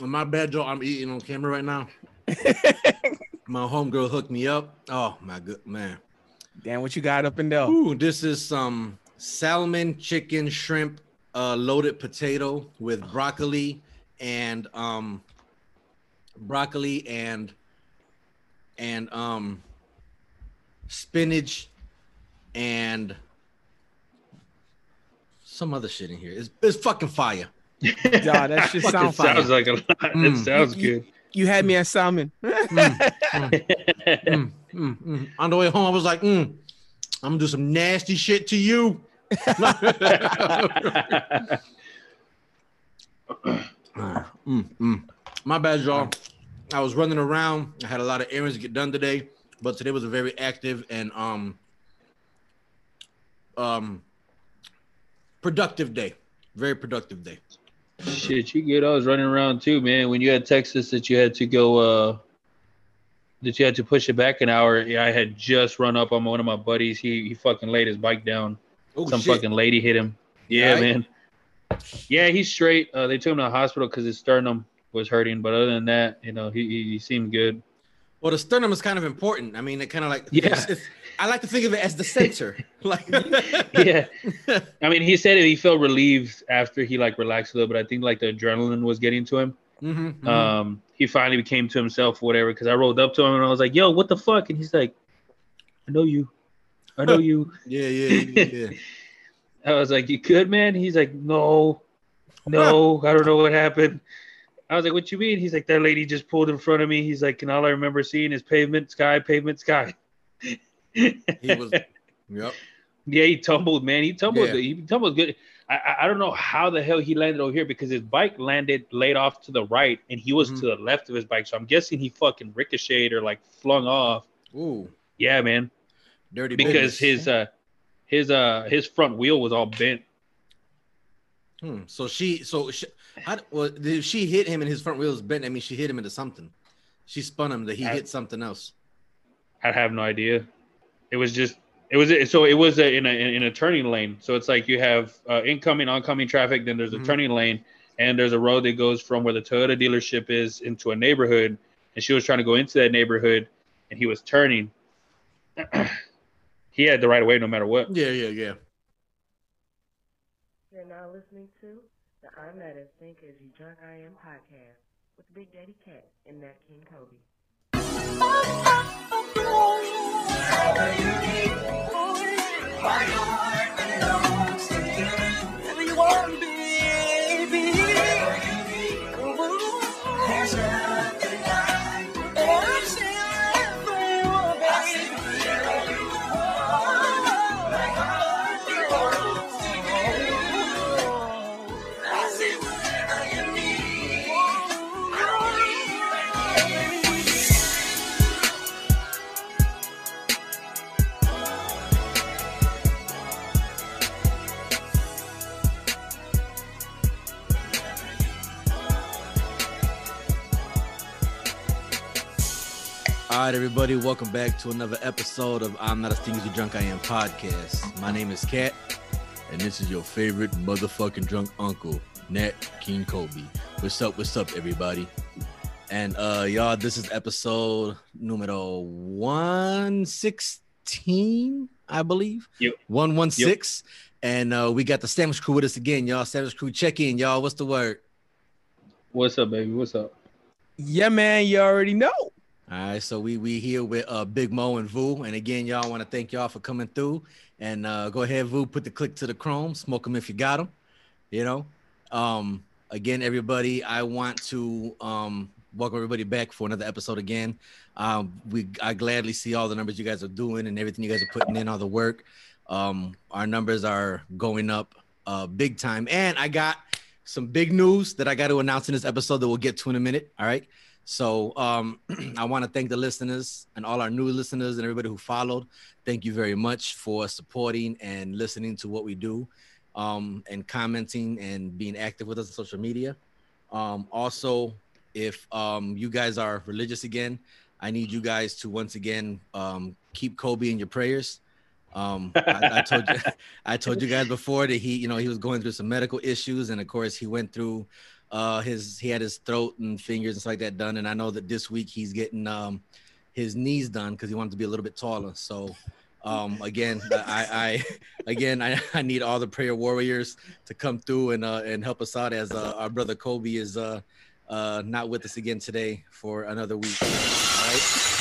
My bad, Joe. I'm eating on camera right now. my homegirl hooked me up. Oh my good man. Damn, what you got up in there? Ooh, this is some salmon, chicken, shrimp, uh, loaded potato with broccoli and um broccoli and and um spinach and some other shit in here. It's, it's fucking fire. Nah, that shit Fucking sounds fire. Like a lot. Mm. It sounds You- good. You had me at salmon. Mm, mm, mm. On the way home, I was like, mm, I'm gonna do some nasty shit to you. Mm, mm. My bad, y'all. I was running around. I had a lot of errands to get done today, but today was a very active and um um productive day. Very productive day. Shit, you good. I was running around too, man. When you had Texas that you had to go uh that you had to push it back an hour. Yeah, I had just run up on one of my buddies. He he fucking laid his bike down. Oh Some shit. fucking lady hit him. Yeah, Right? man. Yeah, he's straight. Uh, they took him to the hospital because his sternum was hurting. But other than that, you know, he, he, he seemed good. Well, the sternum is kind of important. I mean, it kind of like Yeah. it's- it's- I like to think of it as the sensor. like yeah. I mean, he said he felt relieved after he like relaxed a little bit. I think like the adrenaline was getting to him. Mhm, mhm. Um, he finally came to himself, whatever. Because I rolled up to him and I was like, "Yo, what the fuck?" And he's like, "I know you, I know you." yeah, yeah, yeah, yeah. I was like, "You good, man?" He's like, "No, no, I don't know what happened." I was like, "What you mean?" He's like, "That lady just pulled in front of me." He's like, "And all I remember seeing is pavement, sky, pavement, sky." He was. Yep. Yeah, he tumbled, man. He tumbled. Yeah. He tumbled good. I, I don't know how the hell he landed over here because his bike landed laid off to the right and he was Mhm. to the left of his bike. So I'm guessing he fucking ricocheted or like flung off. Ooh, Yeah, man. dirty. Because business. his uh his uh his front wheel was all bent. Hmm. So she, so she, how, well, did she hit him and his front wheel was bent? I mean, she hit him into something. She spun him that he I- hit something else. I have no idea. It was just it was so it was a, in a in a turning lane. So it's like you have uh, incoming, oncoming traffic. Then there's a Mhm. turning lane, and there's a road that goes from where the Toyota dealership is into a neighborhood. And she was trying to go into that neighborhood, and he was turning. he had the right of way no matter what. Yeah, yeah, yeah. You're now listening to the I'm Not As Think As You Drunk I Am podcast with Big Daddy Cat and Nat King Kobe. right, everybody, welcome back to another episode of I'm Not as Think as You Drunk I Am podcast. My name is Kat, and this is your favorite motherfucking drunk uncle, Nat King Kobe. What's up? What's up, everybody? And uh y'all, this is episode numero 116, I believe. Yep. 116. And uh we got the Sandwich Crew with us again, y'all. Sandwich Crew, check in, y'all. What's the word? What's up, baby? What's up? Yeah, man, you already know. All right, so we we here with uh Big Mo and Vu, and again, y'all want to thank y'all for coming through. And uh go ahead, Vu, put the click to the Chrome, smoke them if you got them. You know, um, again, everybody, I want to um welcome everybody back for another episode again. Um, we I gladly see all the numbers you guys are doing and everything you guys are putting in, all the work. Um, our numbers are going up uh big time, and I got some big news that I got to announce in this episode that we'll get to in a minute. All right. So um, I want to thank the listeners and all our new listeners and everybody who followed. Thank you very much for supporting and listening to what we do, um, and commenting and being active with us on social media. Um, also, if um, you guys are religious again, I need you guys to once again um, keep Kobe in your prayers. Um, I, I told you, I told you guys before that he, you know, he was going through some medical issues, and of course, he went through uh, his he had his throat and fingers and stuff like that done. And I know that this week he's getting um, his knees done because he wanted to be a little bit taller. So um, again, I, I again I, I need all the prayer warriors to come through and uh, and help us out as uh, our brother Kobe is uh, uh, not with us again today for another week. All right.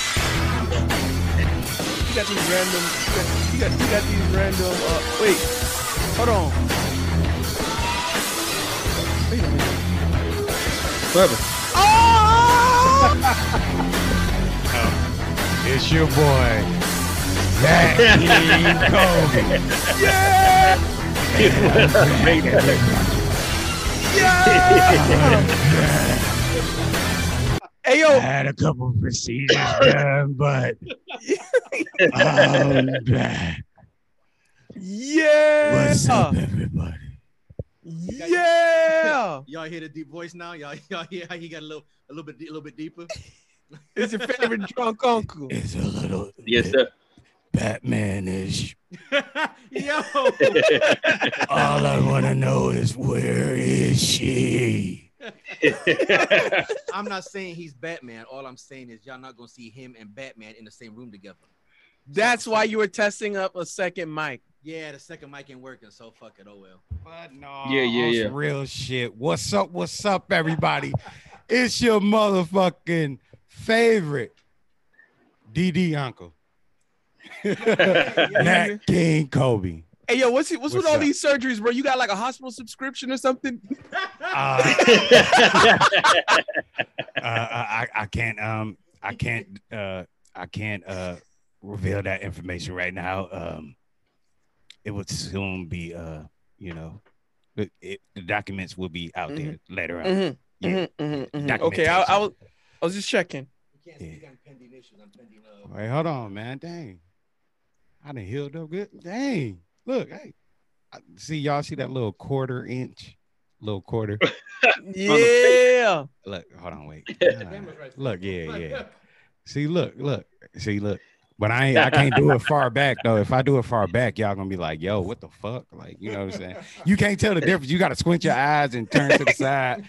You got these random. You got, you got these random. Uh, wait, hold on. Whatever. Oh, it's your boy, Zach Kobe. Hey I yo, had a couple procedures done, but I'm back. yeah, What's up, everybody? Yeah. Y'all hear the deep voice now? Y'all, y'all hear how he got a little, a little bit, a little bit deeper. It's your favorite drunk uncle. It's a little Yes, sir. Batman-ish. Yo, All I want to know is where is she? I'm not saying he's Batman. All I'm saying is y'all not gonna see him and Batman in the same room together. That's why you were testing up a second mic. Yeah, the second mic ain't working, so fuck it. Oh well. But no, Yeah, yeah, yeah. real shit. What's up? What's up, everybody? it's your motherfucking favorite DD uncle, Nat King Kobe. Hey yo, what's what's, with What's all these surgeries, bro? You got like a hospital subscription or something? Uh, uh, I, I can't um I can't uh I can't uh reveal that information right now. Um, it would soon be uh you know it, it, the documents will be out there later on. Mhm, Yeah. mhm, mhm, mhm. Okay, I, I was I was just checking. You Yeah. pending issues. I'm pending. Uh, Wait, hold on, man. Dang. I done healed up good. Dang. Look, hey. I- See, y'all see that little quarter inch? Little quarter. Yeah. look, hold on, wait. camera's right look, yeah, yeah. See, look, look. See, look. But I ain't I can't do it far back though. If I do it far back, y'all gonna be like, yo, what the fuck? Like, you know what I'm saying? You can't tell the difference. You gotta squint your eyes and turn to the side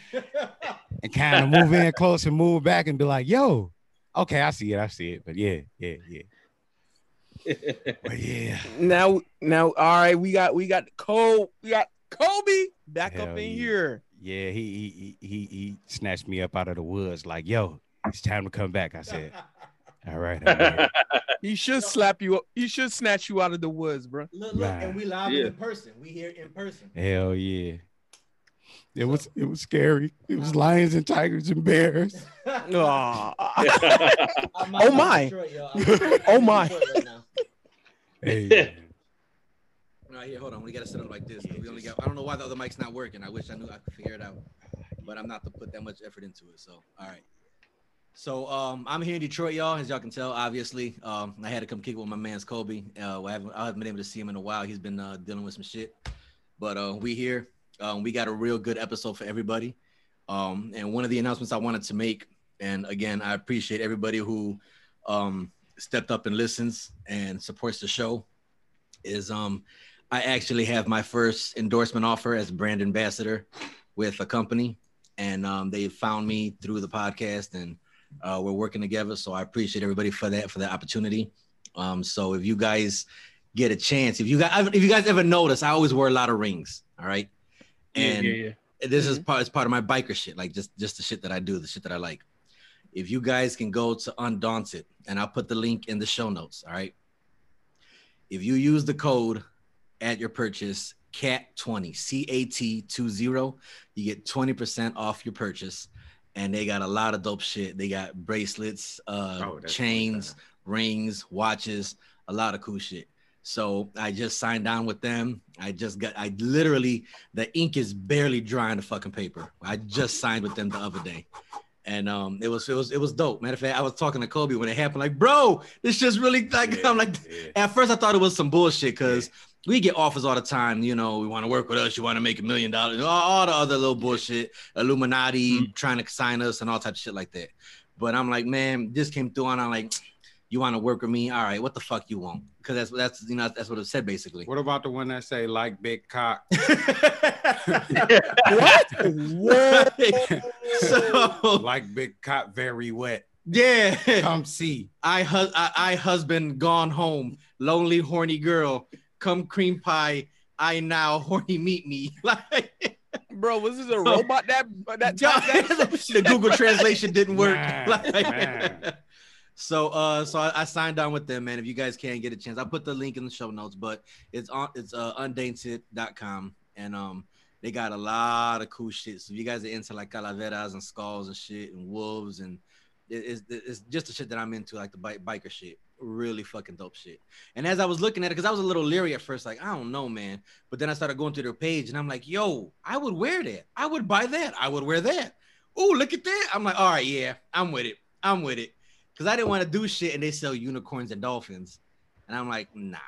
and kind of move in close and move back and be like, yo, okay, I see it, I see it. But yeah, yeah, yeah. But yeah. Now now all right, we got we got Cole, we got Kobe back Hell up in yeah. here. Yeah, he, he he he he snatched me up out of the woods like, yo, it's time to come back. I said, all right, all right. He should slap you up. He should snatch you out of the woods, bro. Look, look, and we live Yeah. in person. We here in person. hell yeah. It was it was scary. It was lions and tigers and bears. Aw. I'm Oh, my. Detroit, Oh, my. in right. Hey. All right, here, hold on. We gotta set up like this. We only got. I don't know why the other mic's not working. I wish I knew I could figure it out, but I'm not to put that much effort into it. So, all right. So, um, I'm here in Detroit, y'all. As y'all can tell, obviously, um, I had to come kick it with my man's Kobe. Uh, I haven't, I haven't been able to see him in a while. He's been uh, dealing with some shit, but uh, we here. Um, we got a real good episode for everybody. Um, and one of the announcements I wanted to make, and again, I appreciate everybody who um, stepped up and listens and supports the show. Is um, I actually have my first endorsement offer as brand ambassador with a company, and um, they found me through the podcast, and uh, we're working together. So I appreciate everybody for that for that opportunity. Um, so if you guys get a chance, if you guys if you guys ever notice, I always wear a lot of rings. All right, and yeah, yeah. this is part it's part of my biker shit, like just just the shit that I do, the shit that I like. If you guys can go to Undaunted, and I'll put the link in the show notes. All right. If you use the code at your purchase, CAT20, C A T 20, you get 20% off your purchase. And they got a lot of dope shit. They got bracelets, uh, Oh, chains, rings, watches, a lot of cool shit. So I just signed on with them. I just got I literally the ink is barely dry on the fucking paper. I just signed with them the other day. And um it was it was it was dope. Matter of fact, I was talking to Kobe when it happened, like, bro, this just really like Yeah, I'm like yeah. at first I thought it was some bullshit because we get offers all the time, you know, we want to work with us, you want to make a million dollars, all, all the other little bullshit, Illuminati mm-hmm. trying to sign us and all types of shit like that. But I'm like, man, this came through and I'm like, you want to work with me? All right, what the fuck you want? Because that's that's you know that's what it said basically. What about the one that say like big cock? What? what? so like big cock, very wet. yeah, Come see. I, hu- I I husband gone home, lonely horny girl, come cream pie. I now horny meet me. Like Bro, was this a robot that that Yeah, that? the Google translation didn't work. Man, Like- man. So uh so I, I signed on with them, man. If you guys can get a chance, I'll put the link in the show notes, but it's on it's uh undaunted.com and um they got a lot of cool shit. So if you guys are into like calaveras and skulls and shit and wolves and it- it's, it's just the shit that I'm into, like the bike biker shit. Really fucking dope shit. And as I was looking at it, because I was a little leery at first, like, I don't know, man. But then I started going through their page and I'm like, yo, I would wear that. I would buy that. I would wear that. Oh, look at that. I'm like, all right, yeah, I'm with it. I'm with it. Cause I didn't want to do shit and they sell unicorns and dolphins. And I'm like, nah,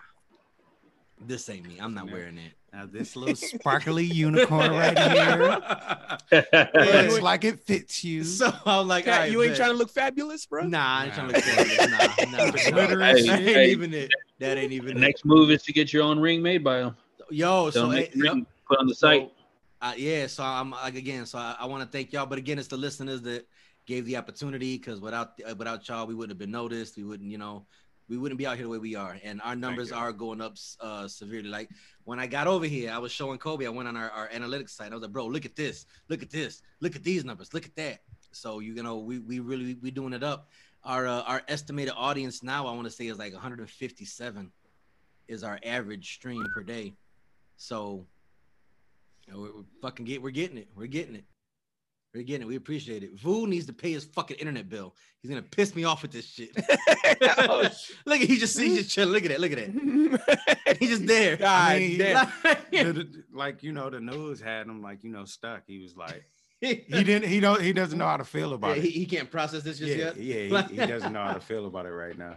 this ain't me. I'm not wearing it. Now this little sparkly unicorn right here. Yeah. Looks like it fits you. So I'm like, Cat, all right, you ain't bet. trying to look fabulous, bro? Nah, I ain't trying to look fabulous. Nah, nah, Glitter nah. That ain't Hey. even it. That ain't The even it. next move is to get your own ring made by them. Yo, so Don't hey, make the ring yep. put on the site. Uh, yeah, so I'm like again, so I, I want to thank y'all, but again, it's the listeners that gave the opportunity because without uh, without y'all, we wouldn't have been noticed. We wouldn't, you know, we wouldn't be out here the way we are, and our numbers are going up uh, severely. Like when I got over here, I was showing Kobe. I went on our, our analytics site. I was like, bro, look at this, look at this, look at these numbers, look at that. So you know, we we really we doing it up. Our uh, our estimated audience now, I want to say, is like 157 is our average stream per day. So you know, we're, we're fucking get we're getting it. We're getting it. We're getting it. We appreciate it. Vu needs to pay his fucking internet bill. He's gonna piss me off with this shit. Oh, look at he just he's just chilling. Look at it. Look at that. He's just there. God I mean, damn. The- the- like you know, the news had him like you know stuck. He was like, he, he didn't. He don't. He doesn't know how to feel about he, it. he can't process this just Yeah, yet. yeah. He, he doesn't know how to feel about it right now.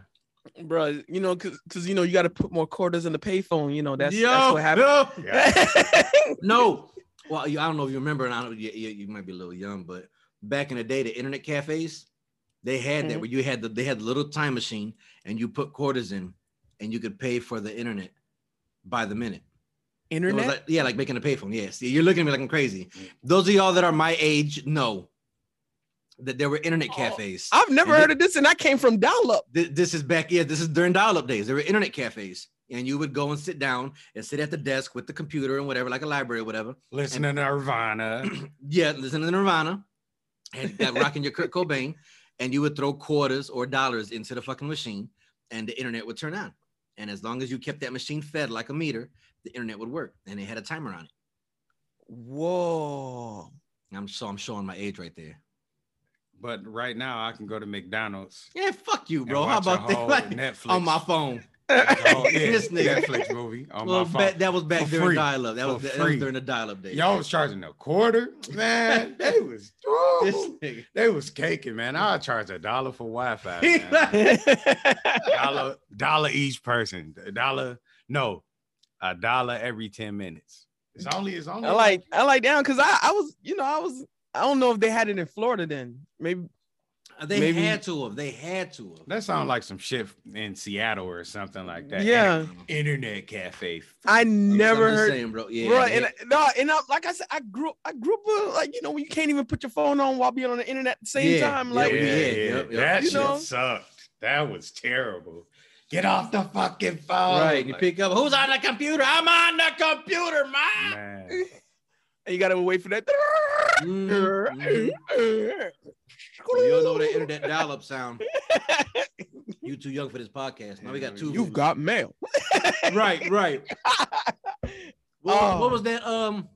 bro, you know, cause, cause you know, you got to put more quarters in the payphone. You know, that's Yo, that's what happened. no. Yeah. No. Well, I don't know if you remember, and I don't. You, you, you might be a little young, but back in the day, the internet cafes, they had that Mhm. where you had the they had the little time machine, and you put quarters in, and you could pay for the internet by the minute. Internet. like, yeah, like making a payphone. Yes, you're looking at me like I'm crazy. Those of y'all that are my age know that there were internet Oh, cafes. I've never And heard of this, and I came from dial-up. Th- this is back yeah this is during dial-up days there were internet cafes and you would go and sit down and sit at the desk with the computer and whatever like a library or whatever Listen to Nirvana. yeah listen to nirvana and that rocking your kurt cobain and you would throw quarters or dollars into the fucking machine and the internet would turn on and as long as you kept that machine fed like a meter the internet would work and it had a timer on it Whoa. i'm so i'm showing my age right there But right now, I can go to McDonald's. yeah fuck you bro how about that Like, Netflix on my phone Watch yeah, This nigga. Netflix movie on well, my phone. back, that was back For during free. dial-up that was, For that was during the dial-up days Y'all was charging a quarter, man. They was this nigga. they was caking, man. I'll charge a dollar for Wi-Fi. He man. like- dollar dollar each person. A dollar, no, a dollar every 10 minutes. It's only it's only I like I like down because I I was you know I was I don't know if they had it in Florida then maybe They Maybe- had to have. They had to have. that sounds like some shit in Seattle or something like that. Yeah. Internet cafe. I never I'm just heard saying, bro. Yeah, bro they- and no and I, like I said I grew I grew up with, like you know when you can't even put your phone on while being on the internet at the same Yeah, time yeah, like we yeah, did. yeah. Yep, yep. That You shit know? sucked. That was terrible. Get off the fucking phone. right. You Like, pick up. Who's on the computer? I'm on the computer, man. man. and you gotta wait for that Mhm, mhm. You don't know that internet dial-up sound. You too young for this podcast. Now we got two. You've got mail. right, right. What, Oh. what was that? Um,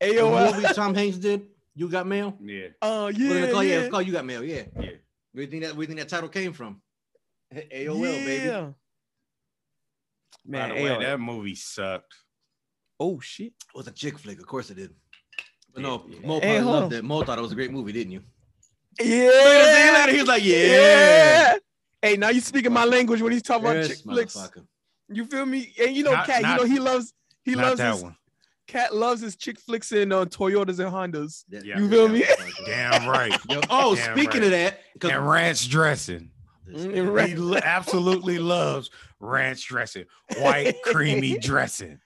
AOL. movie Tom Hanks did. You got mail. Yeah, Oh What did yeah, it call? Yeah, yeah. it's called You Got Mail. Yeah. yeah. Where do you think that? Where you think that title came from? AOL, baby. Yeah. By Man, the hey, way, uh, that movie sucked. oh shit. It was a chick flick. Of course it did. But Yeah, no, yeah. Mo Hey, probably hold loved on. it. Mo thought it was a great movie, didn't you? Yeah. He was like, yeah. Hey, now you speaking my language when he's talking about chick flicks. You feel me? And you know, Not- Cat, not- you know, he loves he Not loves that his one. Cat loves his chick flicks in uh, Toyotas and Hondas. Yeah. You feel me? Damn right. Yo, oh, Damn speaking right. of that, because and ranch dressing. Mm. He lo- absolutely loves ranch dressing, white creamy dressing.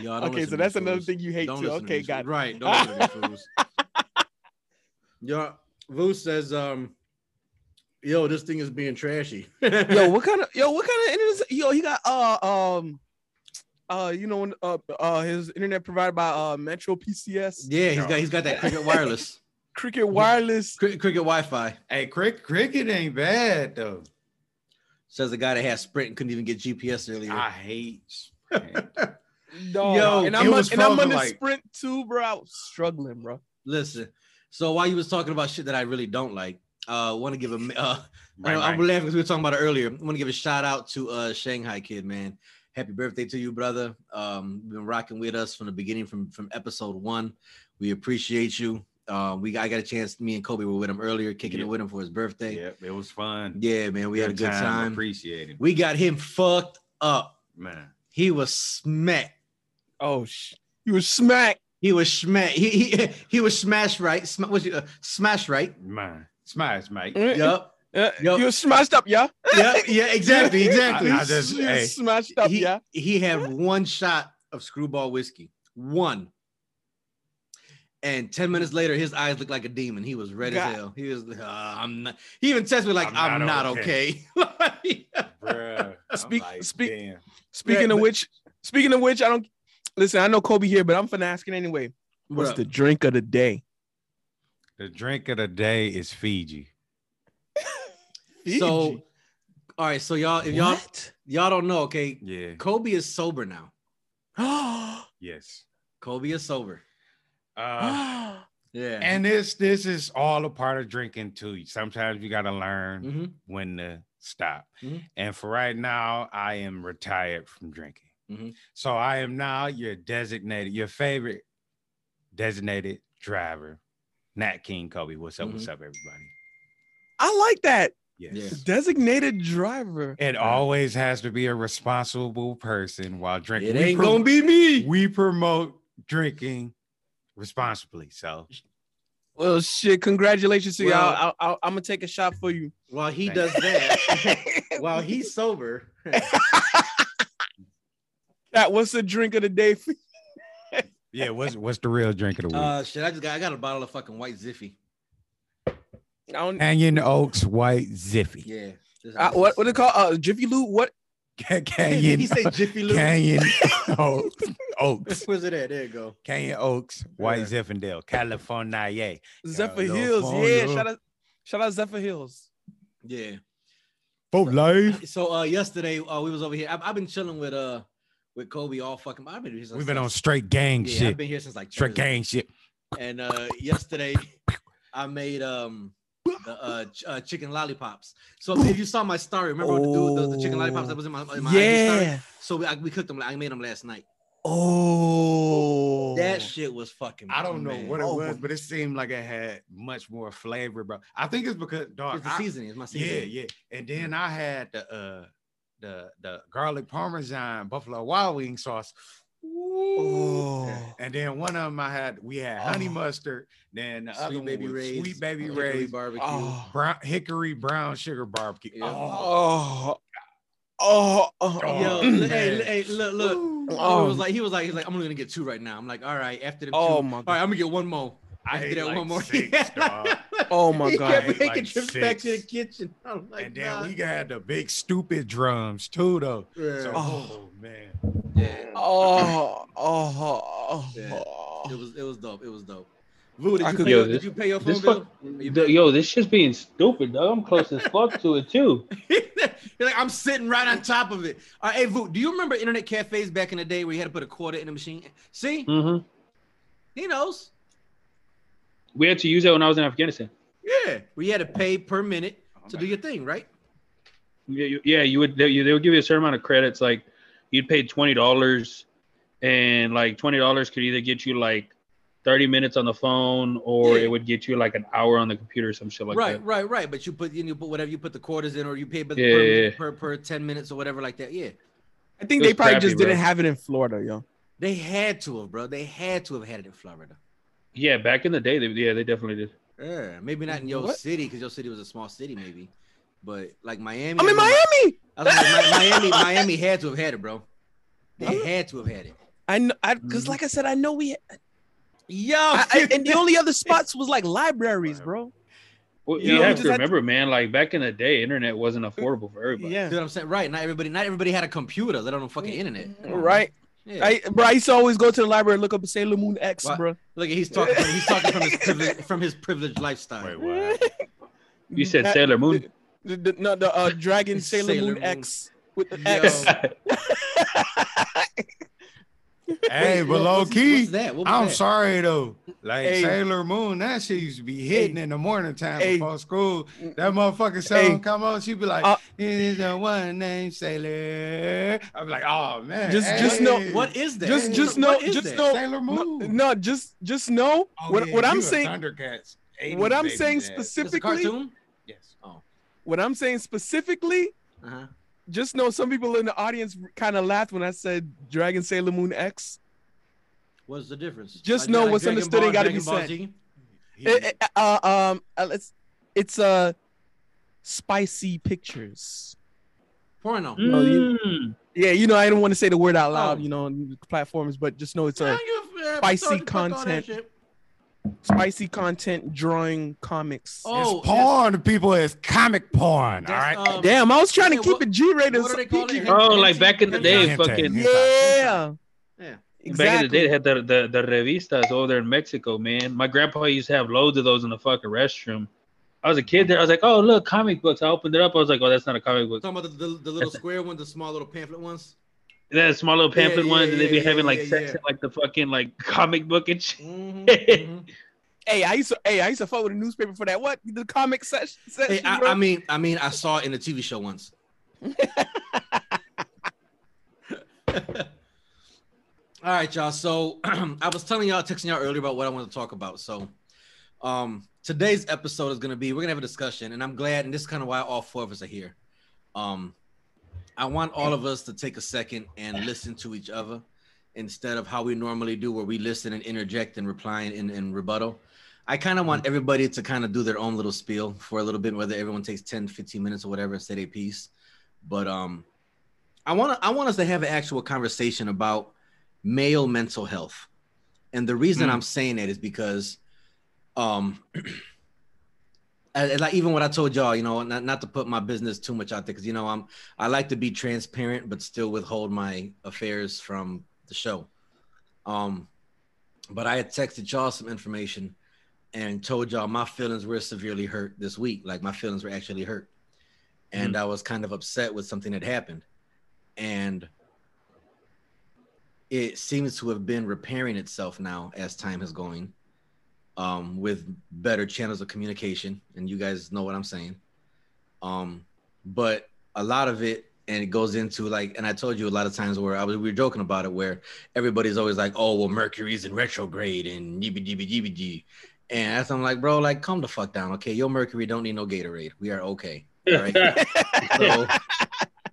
Y'all don't Okay, so that's these another thing you hate Don't too. listen to Okay, these got fools. it. Right, don't listen to these fools. Yo, Vu says, um, yo, this thing is being trashy. Yo, what kind of yo, what kind of internet? Yo, he got uh um uh you know uh uh his internet provided by uh Metro PCS, yeah, he's got he's got that cricket wireless, Cricket Wireless. cricket, cricket Wi-Fi. Hey, cricket, cricket ain't bad though. Says the guy that has Sprint and couldn't even get GPS earlier. I hate. Sprint. Dog. Yo, and I'm, on, and I'm fun on the like- Sprint too, bro. I was struggling, bro. Listen, so while you was talking about shit that I really don't like, uh, want to give a uh, Right, I, I'm right. laughing because we were talking about it earlier. I want to give a shout out to uh Shanghai Kid, man. Happy birthday to you, brother. Um, you've been rocking with us from the beginning, from from episode one. We appreciate you. Uh, we I got a chance. Me and Kobe were with him earlier, kicking Yeah. it with him for his birthday. Yep, it was fun. Yeah, man, we had a good time. Appreciate it, We got him fucked up. man. He was smacked. Oh sh you was smacked. He was smacked. He he he was smashed right. Sm- what's your uh, smash right? Man, smash, mate. Yup. Uh, Yo. You was smashed up, yeah. Yeah, yeah, exactly, exactly. I- I just- You hey. smashed up, he, yeah. he had one shot of Skrewball whiskey. One. And 10 minutes later, his eyes looked like a demon. He was red God. as hell. He was uh, I'm not he even texted me like I'm, I'm not, not okay. Bruh. I'm Speak- like, speak- damn. Speaking Yeah, of but- which, speaking of which, I don't listen. I know Kobe here, but I'm finna ask it anyway. What's Bruh. the drink of the day? The drink of the day is Fiji. so all right, so y'all if y'all What? y'all don't know, okay, Yeah. Kobe is sober now. Yes. Kobe is sober. Uh, Yeah. and this this is all a part of drinking too. Sometimes you gotta learn Mhm. when to stop. Mhm. And for right now, I am retired from drinking. Mhm. So I am now your designated, your favorite designated driver, Nat King Kobe. What's up? What's Mhm. up, everybody? I like that. Yes. Yeah. Designated driver. It always has to be a responsible person while drinking. it We ain't pro- gonna be me. We promote drinking responsibly. So Well, shit. Congratulations to Well- y'all. I'll, I'll, I'm gonna take a shot for you. While he Thank does that, while he's sober, Cat, what's the drink of the day for you? yeah, what's what's the real drink of the week? uh shit, I just got I got a bottle of fucking white Ziffy. I don't, Canyon Oaks White Ziffy. Yeah. This- uh, what what it called? Uh, Jiffy Lube. What? Canyon. he say Jiffy Lube. Canyon Oaks. Oaks. Where's it at? There you go. Canyon Oaks, White Yeah. Zinfandel, California. Yeah. Zephyr Yeah, Hills. Yeah. Shout out. Shout out Zephyr Hills. Yeah. For life. So uh yesterday uh we was over here. I've, I've been chilling with uh with Kobe all fucking I've been here since We've been on straight gang yeah, I've been here since like Straight Thursday. gang shit. And uh yesterday I made um the uh, ch- uh chicken lollipops. So if you saw my story, remember the dude the, the chicken lollipops that was in my, in my IG story? yeah. So we, I, we cooked them. I made them last night. Oh. That shit was fucking. I don't know what it Oh, was, but- but it seemed like it had much more flavor, bro. I think it's because dog. It's the I- seasoning. It's my seasoning. Yeah, yeah. And then I had the uh the the garlic parmesan buffalo wild wing sauce. Oh. And then one of them I had we had oh. honey Oh. mustard. Then the other Sweet one baby was rays. sweet baby hickory rays, barbecue. Oh. brown hickory brown sugar barbecue. Yeah. Oh, Oh. Oh. oh. Yo, look, man. hey, hey, look, look. He Oh. was like, he was like, he's like, I'm only gonna get two right now. I'm like, all right, after the oh two, Oh all my right, god. I'm gonna get one more. I After ate that, like one more. six, dog. Oh my he god. kept I ate making like trips back to the kitchen. I'm like, and then nah. we got the big stupid drums too, though. Yeah. So, Oh. oh, man. yeah. Oh. Oh. Yeah. oh. It was it was dope. It was dope. Vu, did I you, could- pay Yo, your, this- did you pay your phone bill? fuck, the- yo, this shit's being stupid, dog. I'm close as fuck to it too. You're like, I'm sitting right on top of it. All right, hey, Vu, do you remember internet cafes back in the day where you had to put a quarter in the machine? See, hmm he knows. We had to use that when I was in Afghanistan. Yeah, we had to pay per minute oh to do your thing, right? Yeah, you, yeah, you would. They, you- they would give you a certain amount of credits. Like you'd pay twenty dollars, and like twenty dollars could either get you like thirty minutes on the phone, or Yeah. it would get you like an hour on the computer, or some shit like right, that. right, right. Right. But you put you, put whatever you put the quarters in, or you pay per, Yeah, per, yeah, yeah. per per ten minutes or whatever like that. Yeah, I think they probably crappy, just didn't have it in Florida, yo. they had to have, bro. They had to have had it in Florida. Yeah, back in the day, they, yeah, they definitely did. Yeah, maybe not in your What? city because your city was a small city, maybe. But like Miami, I'm in I mean, Miami. I was like, Mi- Miami, Miami had to have had it, bro. They had to have had it. I know, I because Mhm. like I said, I know we. Yo, I, I, and the only other spots was like libraries, bro. Well, You you know, have to had to- remember, man. Like back in the day, internet wasn't affordable for everybody. Yeah, See what I'm saying? Right. Not everybody, not everybody had a computer, let alone fucking internet. Right. Man. Yeah. I, bro, I used to always go to the library and look up Sailor Moon X, What? bro. Look, he's talking. From, he's talking from his privilege, from his privileged lifestyle. Wait, what? You said That- Sailor Moon. The, the, no, the uh, Dragon Sailor, Sailor Moon, Moon. X with the Yo. X. Hey, Wait, but low key, what's that? What I'm that? sorry though. Like Hey. Sailor Moon, that shit used to be hitting in the morning time Hey. before school. That motherfucking song Hey. come on, she'd be like, Uh, "It is the one named Sailor." I'm like, "Oh man, Just- just know- What is that? Just- just know- just that? know- Sailor Moon?" no, just just know Oh, what yeah, what I'm you a saying. Thundercats. 80s What I'm saying dad. It's specifically, cartoon. Yes. what I'm saying specifically, Uh-huh. Just know some people in the audience kind of laughed when I said Dragon Sailor Moon X. What's the difference? Just know what's Dragon understood Ball, ain't gotta be Ball said. Z? It- it- uh, um, uh, it's it's uh, spicy pictures. Porno. No, you- Mm. Yeah, you know I don't want to say the word out loud, Oh. you know, on platforms, but just know it's Yeah, a you- yeah, spicy fuck that content. Shit. spicy content drawing comics. Oh, it's porn, people. It's comic porn. All That's, um, Damn, I was trying to keep what- it G-rated. what do so it? PG. Oh, like back in the day, Hentai. fucking Hentai. Yeah, Yeah. exactly. back in the day, they had the, the the revistas over there in Mexico, man. My grandpa used to have loads of those in the fucking restroom. I was a kid there. I was like, oh look, comic books. I opened it up. I was like, oh, that's not a comic book. Talking about the, the, the little square ones, the small little pamphlet ones. And then small little pamphlet yeah, ones, and they'd be yeah, having like yeah, sex yeah. in like the fucking like comic book and shit. Mhm, mhm. Hey, I used to. Hey, I used to follow the newspaper for that. What the comic section? Hey, I. I mean, I mean, I saw it in a TV show once. All right, y'all. So I was telling y'all, texting y'all earlier about what I want to talk about. So um today's episode is gonna be we're gonna have a discussion, and I'm glad, and this is kind of why all four of us are here. Um, I want all of us to take a second and listen to each other instead of how we normally do, where we listen and interject and reply in, in rebuttal. I kind of want everybody to kind of do their own little spiel for a little bit, whether everyone takes 10, 15 minutes or whatever and say their piece. But um, I want I want us to have an actual conversation about male mental health. And the reason Mm. I'm saying that is because um and- and like even what I told y'all, you know, not, not to put my business too much out there because you know I'm I like to be transparent but still withhold my affairs from the show. Um but I had texted y'all some information and told y'all my feelings were severely hurt this week. Like my feelings were actually hurt. And I was kind of upset with something that happened. And it seems to have been repairing itself now as time is going um, with better channels of communication. And you guys know what I'm saying. Um, but a lot of it, and it goes into like, and I told you a lot of times where I was, we were joking about it, where everybody's always like, oh, well, Mercury's in retrograde and yibby jibby jibby jibby. And that's I'm like, bro, like, calm the fuck down. Okay. Your Mercury don't need no Gatorade. We are okay. All right. so,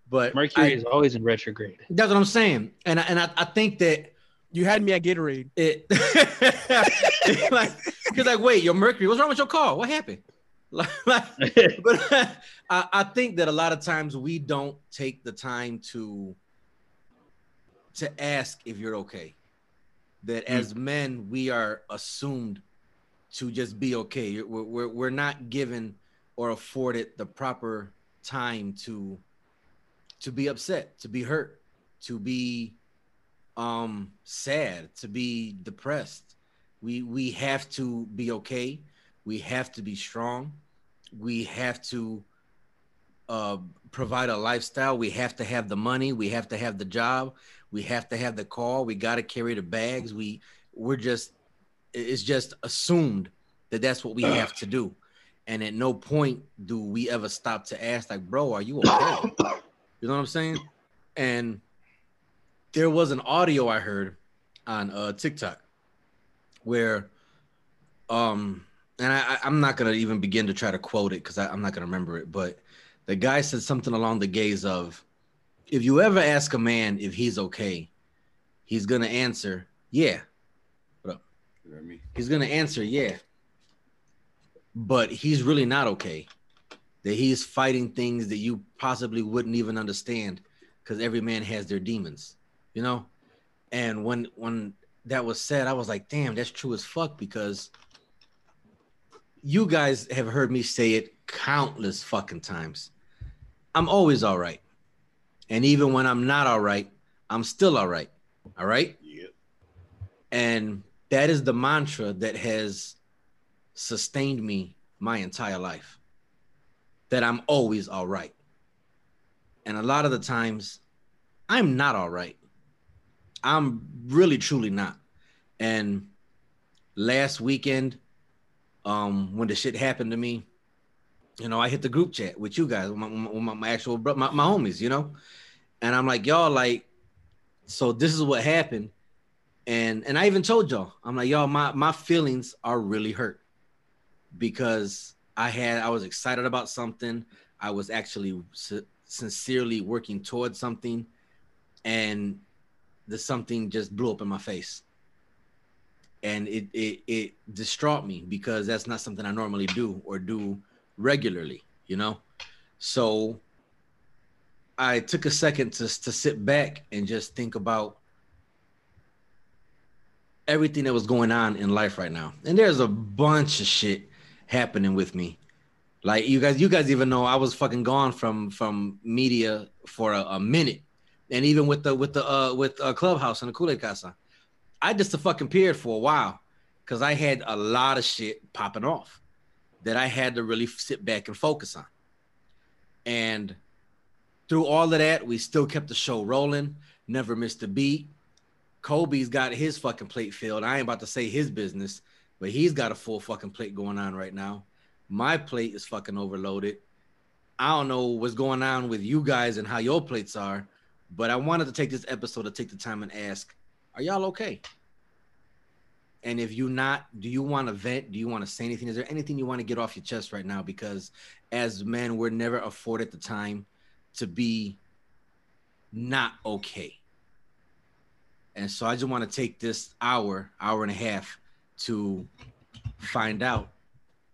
but Mercury I- is always in retrograde. that's what I'm saying. And I, and I, I think that you had me at Gatorade. it like because like wait your mercury what's wrong with your car? What happened? Like, like but uh, I, I think that a lot of times we don't take the time to to ask if you're okay. That as mm. men we are assumed to just be okay. We're, we're, we're not given or afforded the proper time to to be upset to be hurt to be um sad to be depressed. We we have to be okay. We have to be strong. We have to uh provide a lifestyle. We have to have the money. We have to have the job. We have to have the car. We got to carry the bags. We we're just it's just assumed that that's what we have to do. And at no point do we ever stop to ask, like, bro, are you okay? you know what I'm saying? And there was an audio I heard on uh, TikTok where, um, and I, I'm not gonna even begin to try to quote it because I'm not gonna remember it, but the guy said something along the gaze of, if you ever ask a man if he's okay, he's gonna answer, yeah. What up? He's gonna answer, yeah. But he's really not okay. That he's fighting things that you possibly wouldn't even understand because every man has their demons, you know? And when when that was said, I was like, damn, that's true as fuck because you guys have heard me say it countless fucking times. I'm always all right. And even when I'm not all right, I'm still all right. All right. Yeah. And that is the mantra that has sustained me my entire life. That I'm always all right. And a lot of the times, I'm not all right. I'm really, truly not. And last weekend, um, when the shit happened to me, you know, I hit the group chat with you guys, with my, my, my actual bro, my, my homies, you know, and I'm like, y'all, like, so this is what happened, and and I even told y'all, I'm like, y'all, my my feelings are really hurt because I had I was excited about something, I was actually sincerely working towards something, and the something just blew up in my face and it, it it distraught me because that's not something I normally do or do regularly, you know. So I took a second to to sit back and just think about everything that was going on in life right now. And there's a bunch of shit happening with me. Like you guys, you guys even know I was fucking gone from from media for a, a minute, and even with the with the uh with uh, Clubhouse and the Kool-Aid Casa, I just a fucking period for a while because I had a lot of shit popping off that I had to really sit back and focus on. And through all of that, we still kept the show rolling, never missed a beat. Kobe's got his fucking plate filled. I ain't about to say his business, but he's got a full fucking plate going on right now. My plate is fucking overloaded. I don't know what's going on with you guys and how your plates are, but I wanted to take this episode to take the time and ask are y'all okay? And if you're not, do you want to vent? Do you want to say anything? Is there anything you want to get off your chest right now? Because as men, we're never afforded the time to be not okay. And so I just want to take this hour, hour and a half to find out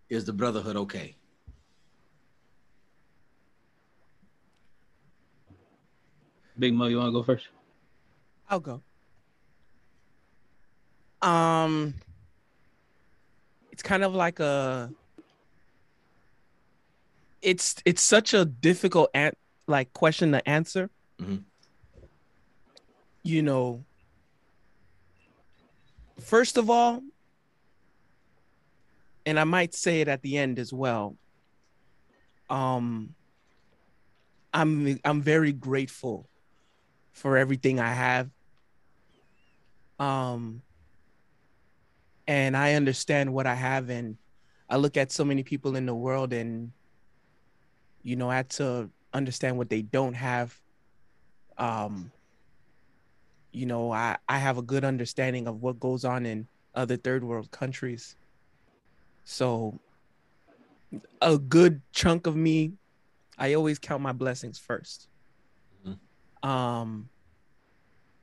is the brotherhood okay? Big Mo, you want to go first? I'll go. Um, it's kind of like a. It's it's such a difficult an- like question to answer. Mhm. You know. First of all, and I might say it at the end as well. Um, I'm I'm very grateful for everything I have. Um, and I understand what I have, and I look at so many people in the world, and you know, I had to understand what they don't have. Um, you know, I I have a good understanding of what goes on in other third world countries. So, a good chunk of me, I always count my blessings 1st Um,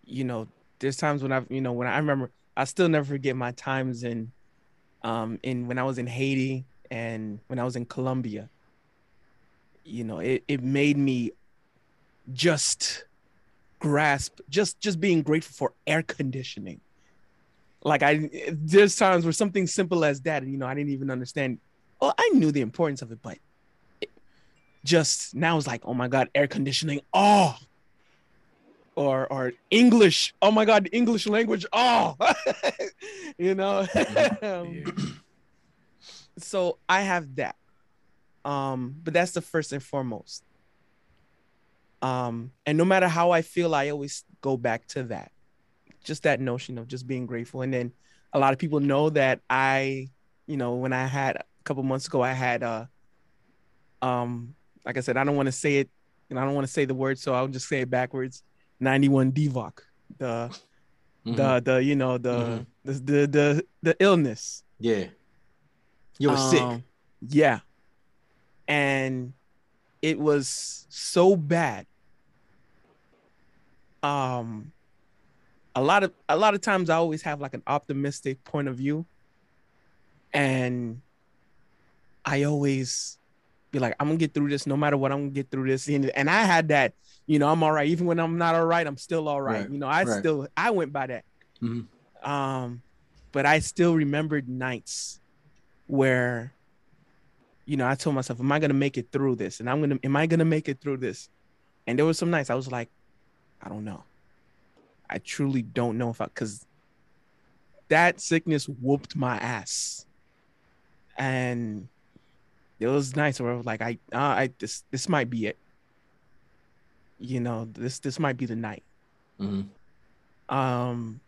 you know, there's times when I've, you know, when I remember I still never forget my times in um in when I was in Haiti and when I was in Colombia. You know, it, it made me just grasp just just being grateful for air conditioning. Like I there's times where something simple as that, you know, I didn't even understand. Well, I knew the importance of it, but it just now it's like, oh my god, air conditioning. Oh, or or English. Oh my God, English language. Oh, you know. Um, so I have that. Um, but that's the first and foremost. Um, and no matter how I feel, I always go back to that. Just that notion of just being grateful. And then a lot of people know that I, you know, when I had a couple months ago, I had uh, um, like I said, I don't want to say it, and I don't want to say the word, so I'll just say it backwards. Ninety-one Divoc, the Mhm. the the you know the, Mhm. the the the the illness. yeah. You were sick. Um, Yeah. And it was so bad. Um a lot of a lot of times I always have like an optimistic point of view. And I always be like, I'm gonna get through this no matter what, I'm gonna get through this. And, and I had that, you know, I'm all right. Even when I'm not all right, I'm still all right. Right, You know, I right. still I went by that. Mhm. Um, but I still remembered nights where you know, I told myself, am I gonna make it through this? And I'm gonna, am I gonna make it through this? And there were some nights I was like, I don't know. I truly don't know if I, cause that sickness whooped my ass. And it was nights where I was like, I, uh, I, this, this might be it. You know, this, this might be the night. Mhm. Um,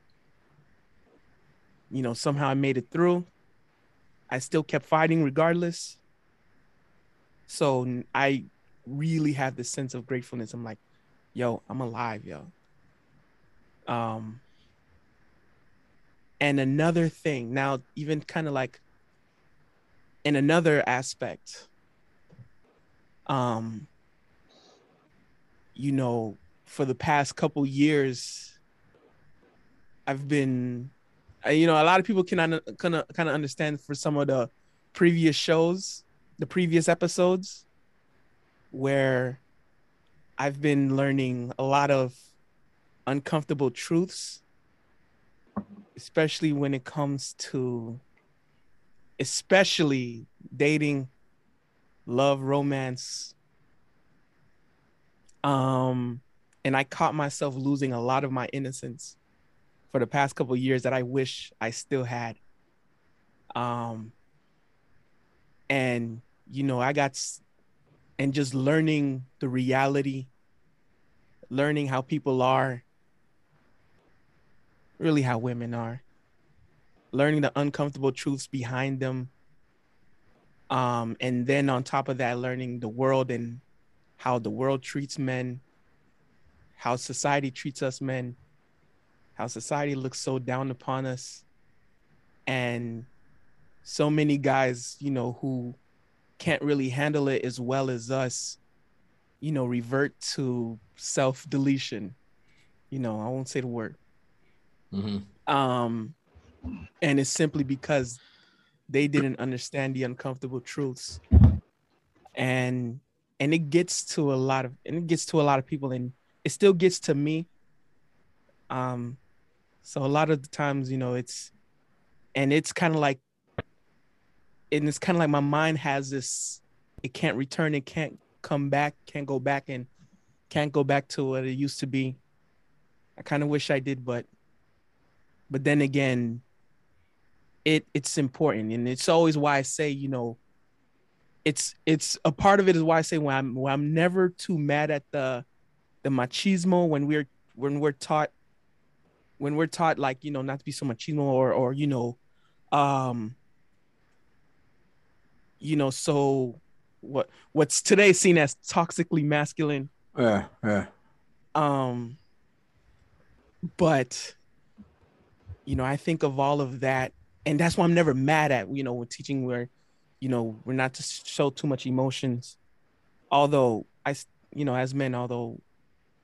you know, somehow I made it through. I still kept fighting regardless. So i really have this sense of gratefulness. I'm like, yo, I'm alive, yo. Um, and another thing, now, even kind of like in another aspect, um, you know, for the past couple years, I've been, you know, a lot of people can kind of kind of understand for some of the previous shows, the previous episodes, where I've been learning a lot of uncomfortable truths, especially when it comes to, especially dating, love, romance. Um, and I caught myself losing a lot of my innocence for the past couple years that I wish I still had. Um, and you know, I got and just learning the reality, learning how people are, really how women are, learning the uncomfortable truths behind them. Um, and then on top of that, learning the world and how the world treats men, how society treats us men, how society looks so down upon us, and so many guys, you know, who can't really handle it as well as us, you know, revert to self deletion. You know, I won't say the word. Mhm. Um, and it's simply because they didn't understand the uncomfortable truths. And and it gets to a lot of and it gets to a lot of people and it still gets to me. Um, so a lot of the times, you know, it's and it's kind of like and it's kind of like my mind has this it can't return it can't come back can't go back and can't go back to what it used to be i kind of wish i did but but then again it it's important and it's always why i say you know it's it's a part of it is why i say when i'm when i'm never too mad at the the machismo when we're when we're taught when we're taught like you know not to be so machismo or or you know um you know so what what's today seen as toxically masculine Yeah, yeah. um but you know i think of all of that and that's why i'm never mad at you know when teaching where you know we're not to show too much emotions. Although i you know as men although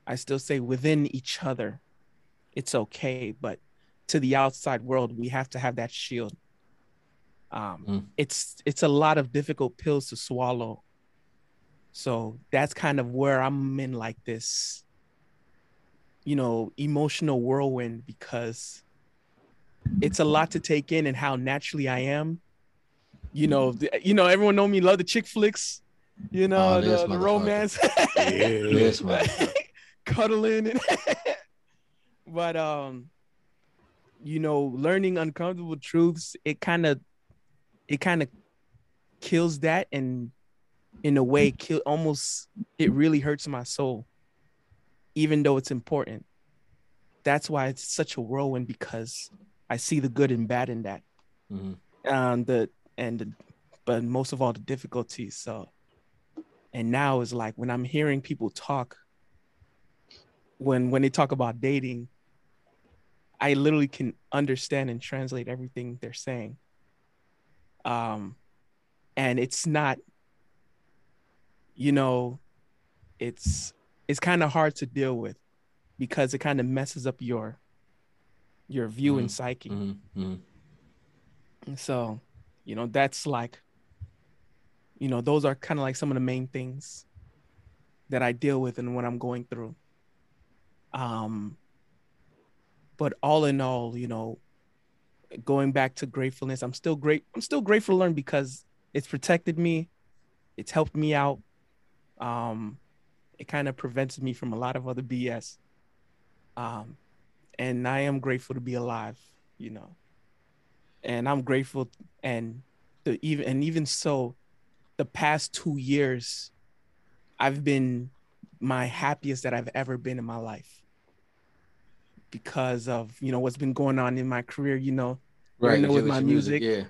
i still say within each other it's okay. But to the outside world we have to have that shield. Um Mm. it's it's a lot of difficult pills to swallow. So that's kind of where i'm in like this you know emotional whirlwind because it's a lot to take in and how naturally i am you know the, you know everyone know me love the chick flicks you know Oh, this the, the romance Yes, man. cuddling and but um you know learning uncomfortable truths it kind of it kind of kills that and in a way kill almost it really hurts my soul even though it's important that's why it's such a whirlwind because i see the good and bad in that Mhm. um the and the but most of all the difficulties. So, and now is like when I'm hearing people talk, when when they talk about dating, I literally can understand and translate everything they're saying. Um, and it's not, you know, it's it's kind of hard to deal with because it kind of messes up your your view and psyche. Mhm, And so, you know, that's like, you know, those are kind of like some of the main things that I deal with and what I'm going through. Um, but all in all, you know, going back to gratefulness, I'm still great. I'm still grateful to learn because it's protected me. It's helped me out. Um, it kind of prevents me from a lot of other BS. Um, and I am grateful to be alive, you know. And I'm grateful and the even and even so, the past two years, I've been my happiest that I've ever been in my life because of you know what's been going on in my career. You know, Right. know, with my music. Yeah.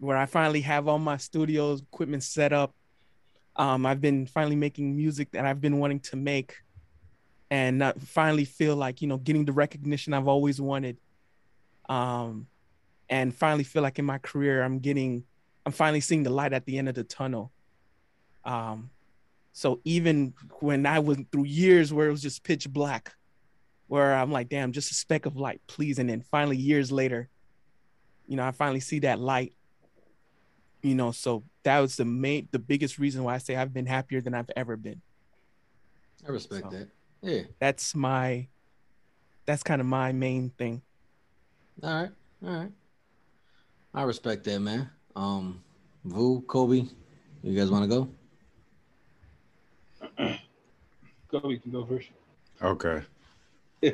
where I finally have all my studios equipment set up. Um, I've been finally making music that I've been wanting to make, and not finally feel like you know getting the recognition I've always wanted. Um, and finally feel like in my career I'm getting, I'm finally seeing the light at the end of the tunnel. Um, so even when I went through years where it was just pitch black, where I'm like, damn, just a speck of light, please. And then finally years later, you know, I finally see that light you know so that was the main the biggest reason why i say i've been happier than i've ever been I respect So- that. Yeah. that's my that's kind of my main thing All right. All right. I respect that, man. Um, Vu, Kobe, you guys want to go? Go, you can go first. Okay. All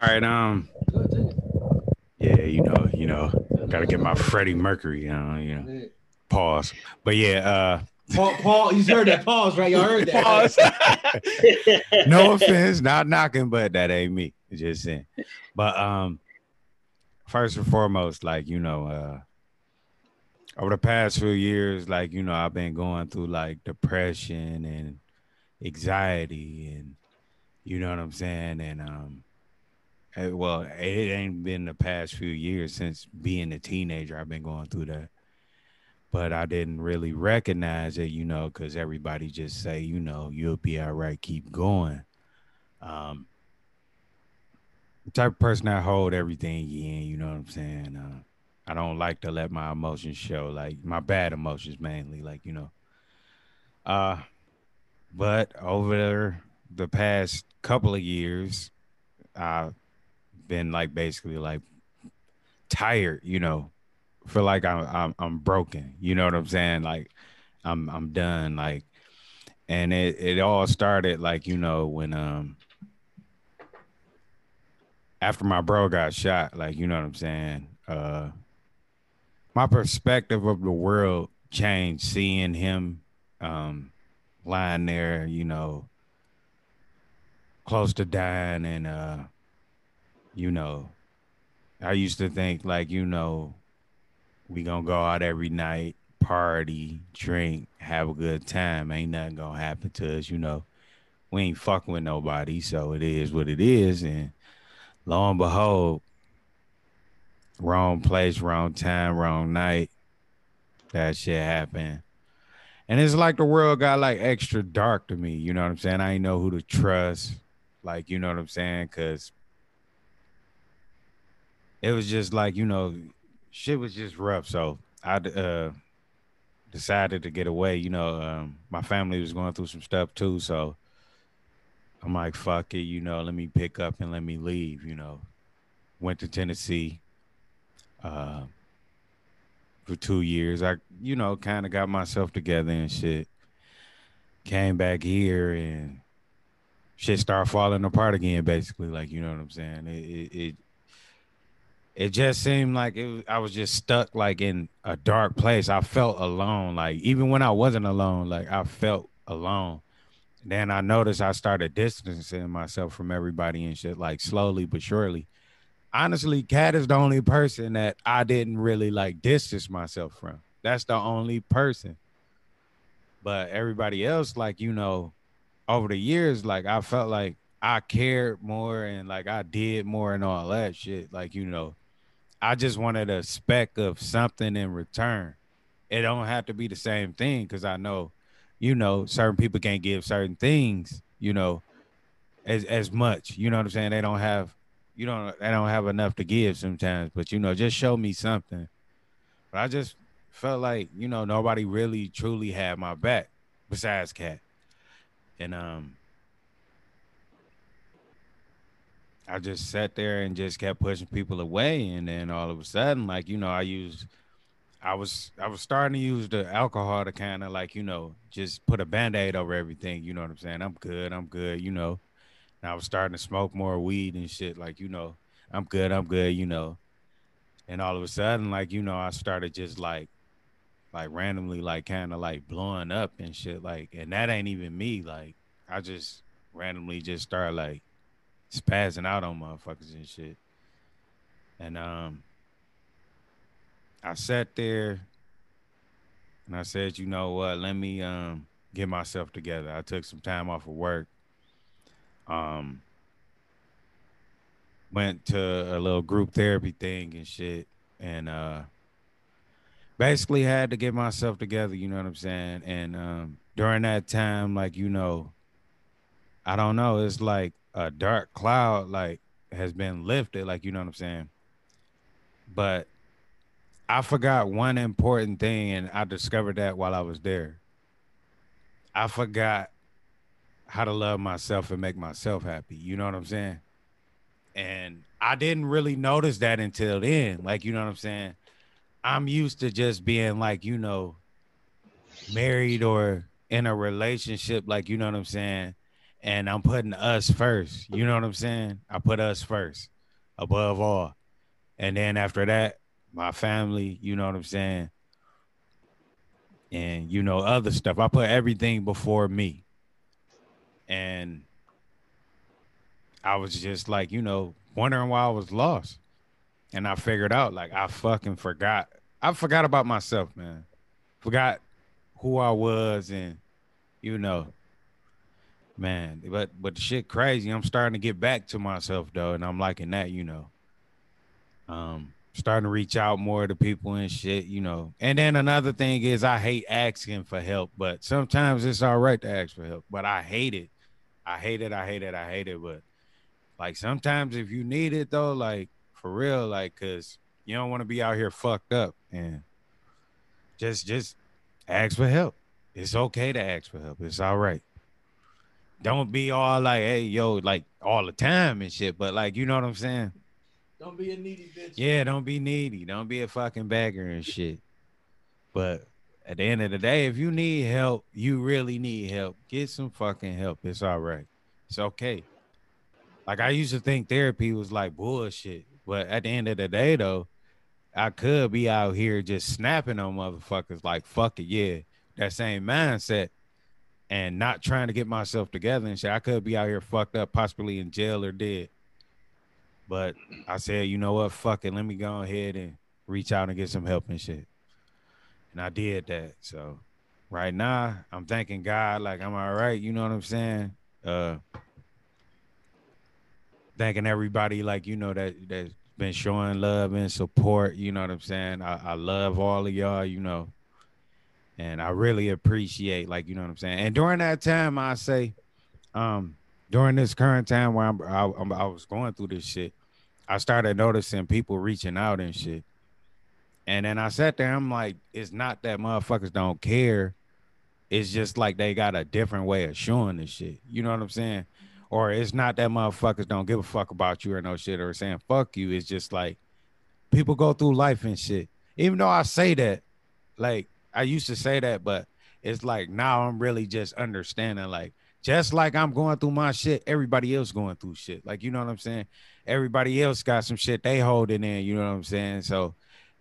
right. Um. Go ahead, take it. Yeah. You know. You know. Got to get my Freddie Mercury. You know. You know. Pause. But yeah. Uh. Paul, Paul, you heard that pause, right? Y'all heard that. Pause. no offense, not knocking, but that ain't me. Just saying. But um, first and foremost, like you know, uh, over the past few years, like you know, I've been going through like depression and anxiety, and you know what I'm saying, and um. eh, Well, it ain't been the past few years since being a teenager. I've been going through that but I didn't really recognize it, you know, because everybody just say, you know, you'll be all right, keep going. Um, type of person I hold everything in, you know what I'm saying? Uh, I don't like to let my emotions show, like my bad emotions mainly, like you know. Uh, but over the past couple of years, I've been like basically like tired, you know, feel like I'm I'm I'm broken. You know what I'm saying? Like I'm I'm done. Like and it it all started like, you know, when um after my bro got shot, like you know what I'm saying? Uh my perspective of the world changed seeing him um lying there, you know, close to dying and uh you know I used to think like, you know, we gonna go out every night, party, drink, have a good time. Ain't nothing gonna happen to us, you know. We ain't fucking with nobody, so it is what it is. And lo and behold, wrong place, wrong time, wrong night. That shit happened. And it's like the world got like extra dark to me. You know what I'm saying? I ain't know who to trust. Like, you know what I'm saying? Cause it was just like, you know, shit was just rough. So I uh, decided to get away. You know, um, my family was going through some stuff too. So I'm like, fuck it, you know, let me pick up and let me leave. You know, went to Tennessee uh, for two years. I, you know, kind of got myself together and shit. Came back here and shit started falling apart again. Basically, like you know what I'm saying. It, it, it it just seemed like it I was just stuck like in a dark place. I felt alone. Like even when I wasn't alone, like I felt alone. Then I noticed I started distancing myself from everybody and shit, like slowly but surely. Honestly, Cat is the only person that I didn't really like distance myself from. That's the only person. But everybody else, like, you know, over the years, like I felt like I cared more and like I did more and all that shit. Like, you know, I just wanted a speck of something in return. It don't have to be the same thing because I know, you know, certain people can't give certain things, you know, as as much. You know what I'm saying? They don't have you don't they don't have enough to give sometimes, but you know, just show me something. But I just felt like, you know, nobody really truly had my back besides Cat. And um I just sat there and just kept pushing people away. And then all of a sudden, like, you know, I used I was I was starting to use the alcohol to kind of like, you know, just put a band-aid over everything. You know what I'm saying? I'm good, I'm good, you know. And I was starting to smoke more weed and shit, like, you know, I'm good, I'm good, you know. And all of a sudden, like, you know, I started just like like randomly like kind of like blowing up and shit. Like, and that ain't even me. Like, I just randomly just start like spazzing out on motherfuckers and shit. And um I sat there and I said, you know what, let me um get myself together. I took some time off of work. Um went to a little group therapy thing and shit. And uh basically had to get myself together, you know what I'm saying? And um during that time, like, you know, I don't know, it's like a dark cloud like has been lifted, like you know what I'm saying. But I forgot one important thing, and I discovered that while I was there. I forgot how to love myself and make myself happy. You know what I'm saying? And I didn't really notice that until then. Like, you know what I'm saying? I'm used to just being like, you know, married or in a relationship, like, you know what I'm saying? and I'm putting us first. You know what I'm saying? I put us first above all. And then after that, my family, you know what I'm saying? And you know, other stuff. I put everything before me. And I was just like, you know, wondering why I was lost. And I figured out like I fucking forgot. I forgot about myself, man. Forgot who I was and you know, man. But but the shit crazy. I'm starting to get back to myself though, and I'm liking that, you know. Um, starting to reach out more to people and shit, you know. And then another thing is I hate asking for help, but sometimes it's all right to ask for help. But I hate it. I hate it. I hate it. I hate it. But like sometimes if you need it though, like for real, like cause you don't want to be out here fucked up and just just ask for help. It's okay to ask for help. It's all right don't be all like, hey, yo, like all the time and shit. But like, you know what I'm saying? Don't be a needy bitch. Yeah, don't be needy. Don't be a fucking bagger and shit. But at the end of the day, if you need help, you really need help. Get some fucking help. It's all right. It's okay. Like I used to think therapy was like bullshit. But at the end of the day, though, I could be out here just snapping on motherfuckers like fuck it, yeah. That same mindset and not trying to get myself together and shit. I could be out here fucked up, possibly in jail or dead. But I said, you know what? Fuck it. Let me go ahead and reach out and get some help and shit. And I did that. So right now, I'm thanking God, like I'm all right. You know what I'm saying? Uh thanking everybody, like, you know, that that's been showing love and support. You know what I'm saying? I, I love all of y'all, you know and I really appreciate, like you know what I'm saying. And during that time, I say, um, during this current time where I'm, I, I'm, I was going through this shit, I started noticing people reaching out and shit. And then I sat there, I'm like, it's not that motherfuckers don't care. It's just like they got a different way of showing this shit. You know what I'm saying? Or it's not that motherfuckers don't give a fuck about you or no shit or saying fuck you. It's just like people go through life and shit. Even though I say that, like I used to say that, but it's like now I'm really just understanding like just like I'm going through my shit, everybody else going through shit. Like you know what I'm saying? Everybody else got some shit they holding in, you know what I'm saying? So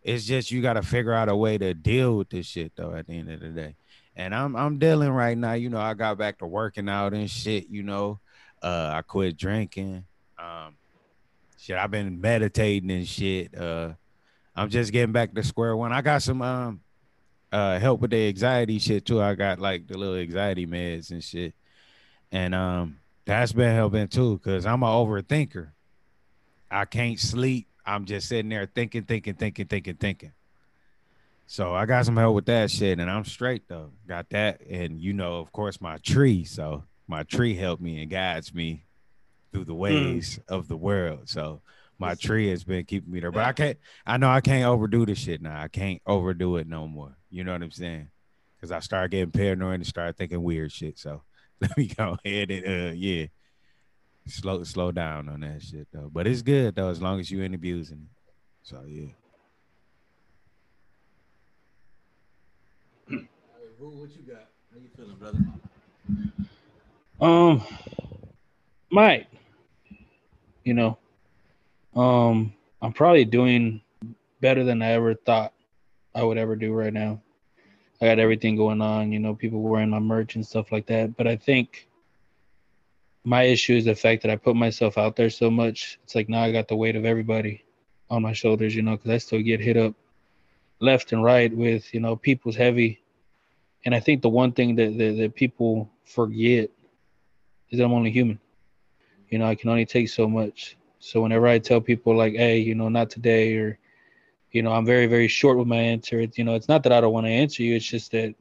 it's just you got to figure out a way to deal with this shit though at the end of the day. And I'm I'm dealing right now, you know, I got back to working out and shit, you know. Uh I quit drinking. Um shit, I've been meditating and shit. Uh I'm just getting back to square one. I got some um uh help with the anxiety shit too. I got like the little anxiety meds and shit. And um that's been helping too, because I'm an overthinker. I can't sleep. I'm just sitting there thinking, thinking, thinking, thinking, thinking. So I got some help with that shit, and I'm straight though. Got that, and you know, of course, my tree. So my tree helped me and guides me through the ways mm. of the world. So my tree has been keeping me there. But I can't. I know I can't overdo this shit now. I can't overdo it no more. You know what I'm saying? Because I start getting paranoid and start thinking weird shit. So let me go ahead and uh, yeah, slow slow down on that shit though. But it's good though as long as you ain't abusing it. So yeah. what you got? How you feeling, brother? Um, Mike, you know, um, I'm probably doing better than I ever thought I would ever do right now. I got everything going on, you know, people wearing my merch and stuff like that. But I think my issue is the fact that I put myself out there so much. It's like now I got the weight of everybody on my shoulders, you know, because I still get hit up left and right with, you know, people's heavy. And I think the one thing that, that, that people forget is that I'm only human. You know, I can only take so much. So whenever I tell people like, hey, you know, not today, or, you know, I'm very, very short with my answer. It's, you know, it's not that I don't want to answer you. It's just that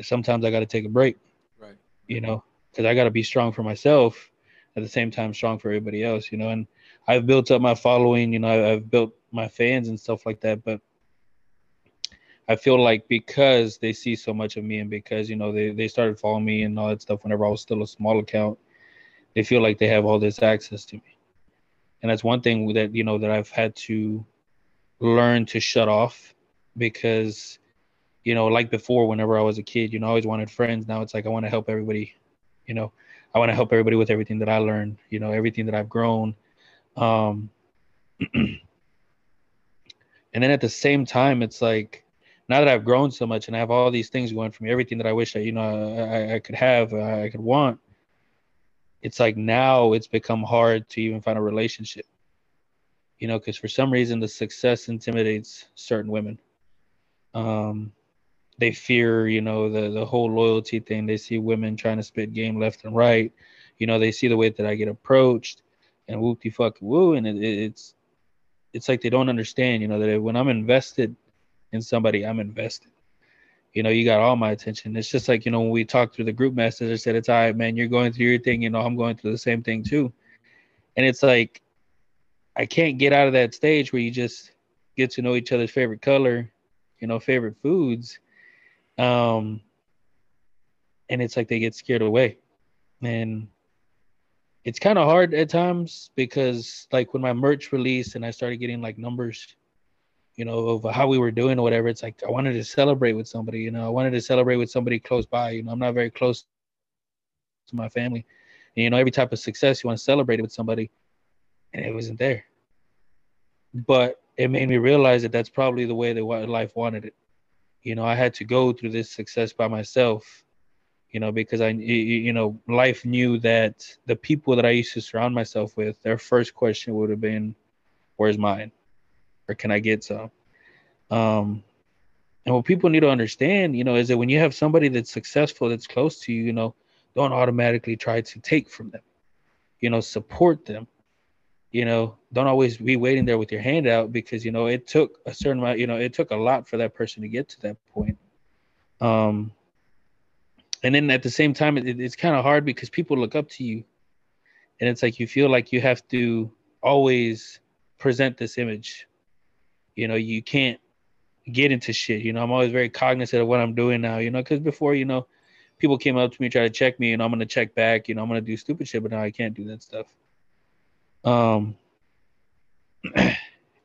sometimes I got to take a break. Right. You know, because I got to be strong for myself at the same time strong for everybody else. You know, and I've built up my following. You know, I've built my fans and stuff like that. But I feel like because they see so much of me and because you know they they started following me and all that stuff whenever I was still a small account, they feel like they have all this access to me, and that's one thing that you know that I've had to learn to shut off because you know like before whenever I was a kid, you know I always wanted friends. Now it's like I want to help everybody, you know, I want to help everybody with everything that I learned, you know, everything that I've grown. Um, and then at the same time, it's like now that I've grown so much and I have all these things going for me, everything that I wish that you know, I, I could have, I could want. It's like now it's become hard to even find a relationship, you know, because for some reason the success intimidates certain women. Um, they fear, you know, the the whole loyalty thing. They see women trying to spit game left and right. You know, they see the way that I get approached, and whoopty fuck woo, and it, it's it's like they don't understand, you know, that when I'm invested in somebody, I'm invested. You know, you got all my attention. It's just like, you know, when we talked through the group message, I said, it's all right, man, you're going through your thing, you know, I'm going through the same thing too. And it's like, I can't get out of that stage where you just get to know each other's favorite color, you know, favorite foods. Um, and it's like they get scared away. And it's kind of hard at times because like when my merch released and I started getting like numbers, you know, of how we were doing or whatever. It's like I wanted to celebrate with somebody, you know, I wanted to celebrate with somebody close by. You know, I'm not very close to my family. And, you know, every type of success you want to celebrate it with somebody, and it wasn't there. But it made me realize that that's probably the way that life wanted it. You know, I had to go through this success by myself, you know, because I, you know, life knew that the people that I used to surround myself with, their first question would have been, where's mine? or can I get some? Um, and what people need to understand, you know, is that when you have somebody that's successful, that's close to you, you know, don't automatically try to take from them. You know, support them. You know, don't always be waiting there with your hand out because you know it took a certain amount. You know, it took a lot for that person to get to that point. Um, and then at the same time, it, it's kind of hard because people look up to you, and it's like you feel like you have to always present this image you know, you can't get into shit. You know, I'm always very cognizant of what I'm doing now, you know, because before, you know, people came up to me, try to check me, and I'm gonna check back, you know, I'm gonna do stupid shit, but now I can't do that stuff. Um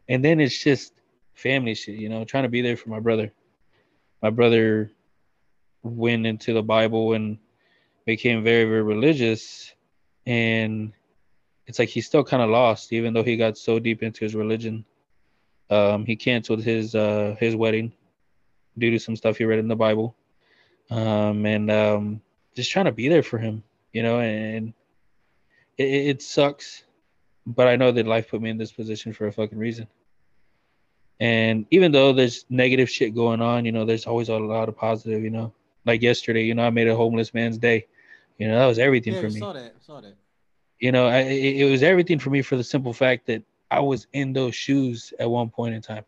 and then it's just family shit, you know, trying to be there for my brother. My brother went into the Bible and became very, very religious. And it's like he's still kind of lost, even though he got so deep into his religion. Um, he canceled his uh, his wedding due to some stuff he read in the Bible, um, and um, just trying to be there for him, you know. And it, it sucks, but I know that life put me in this position for a fucking reason. And even though there's negative shit going on, you know, there's always a lot of positive, you know. Like yesterday, you know, I made a homeless man's day. You know, that was everything Yeah, for me. saw that. Saw that. You know, I, it, it was everything for me for the simple fact that I was in those shoes at one point in time.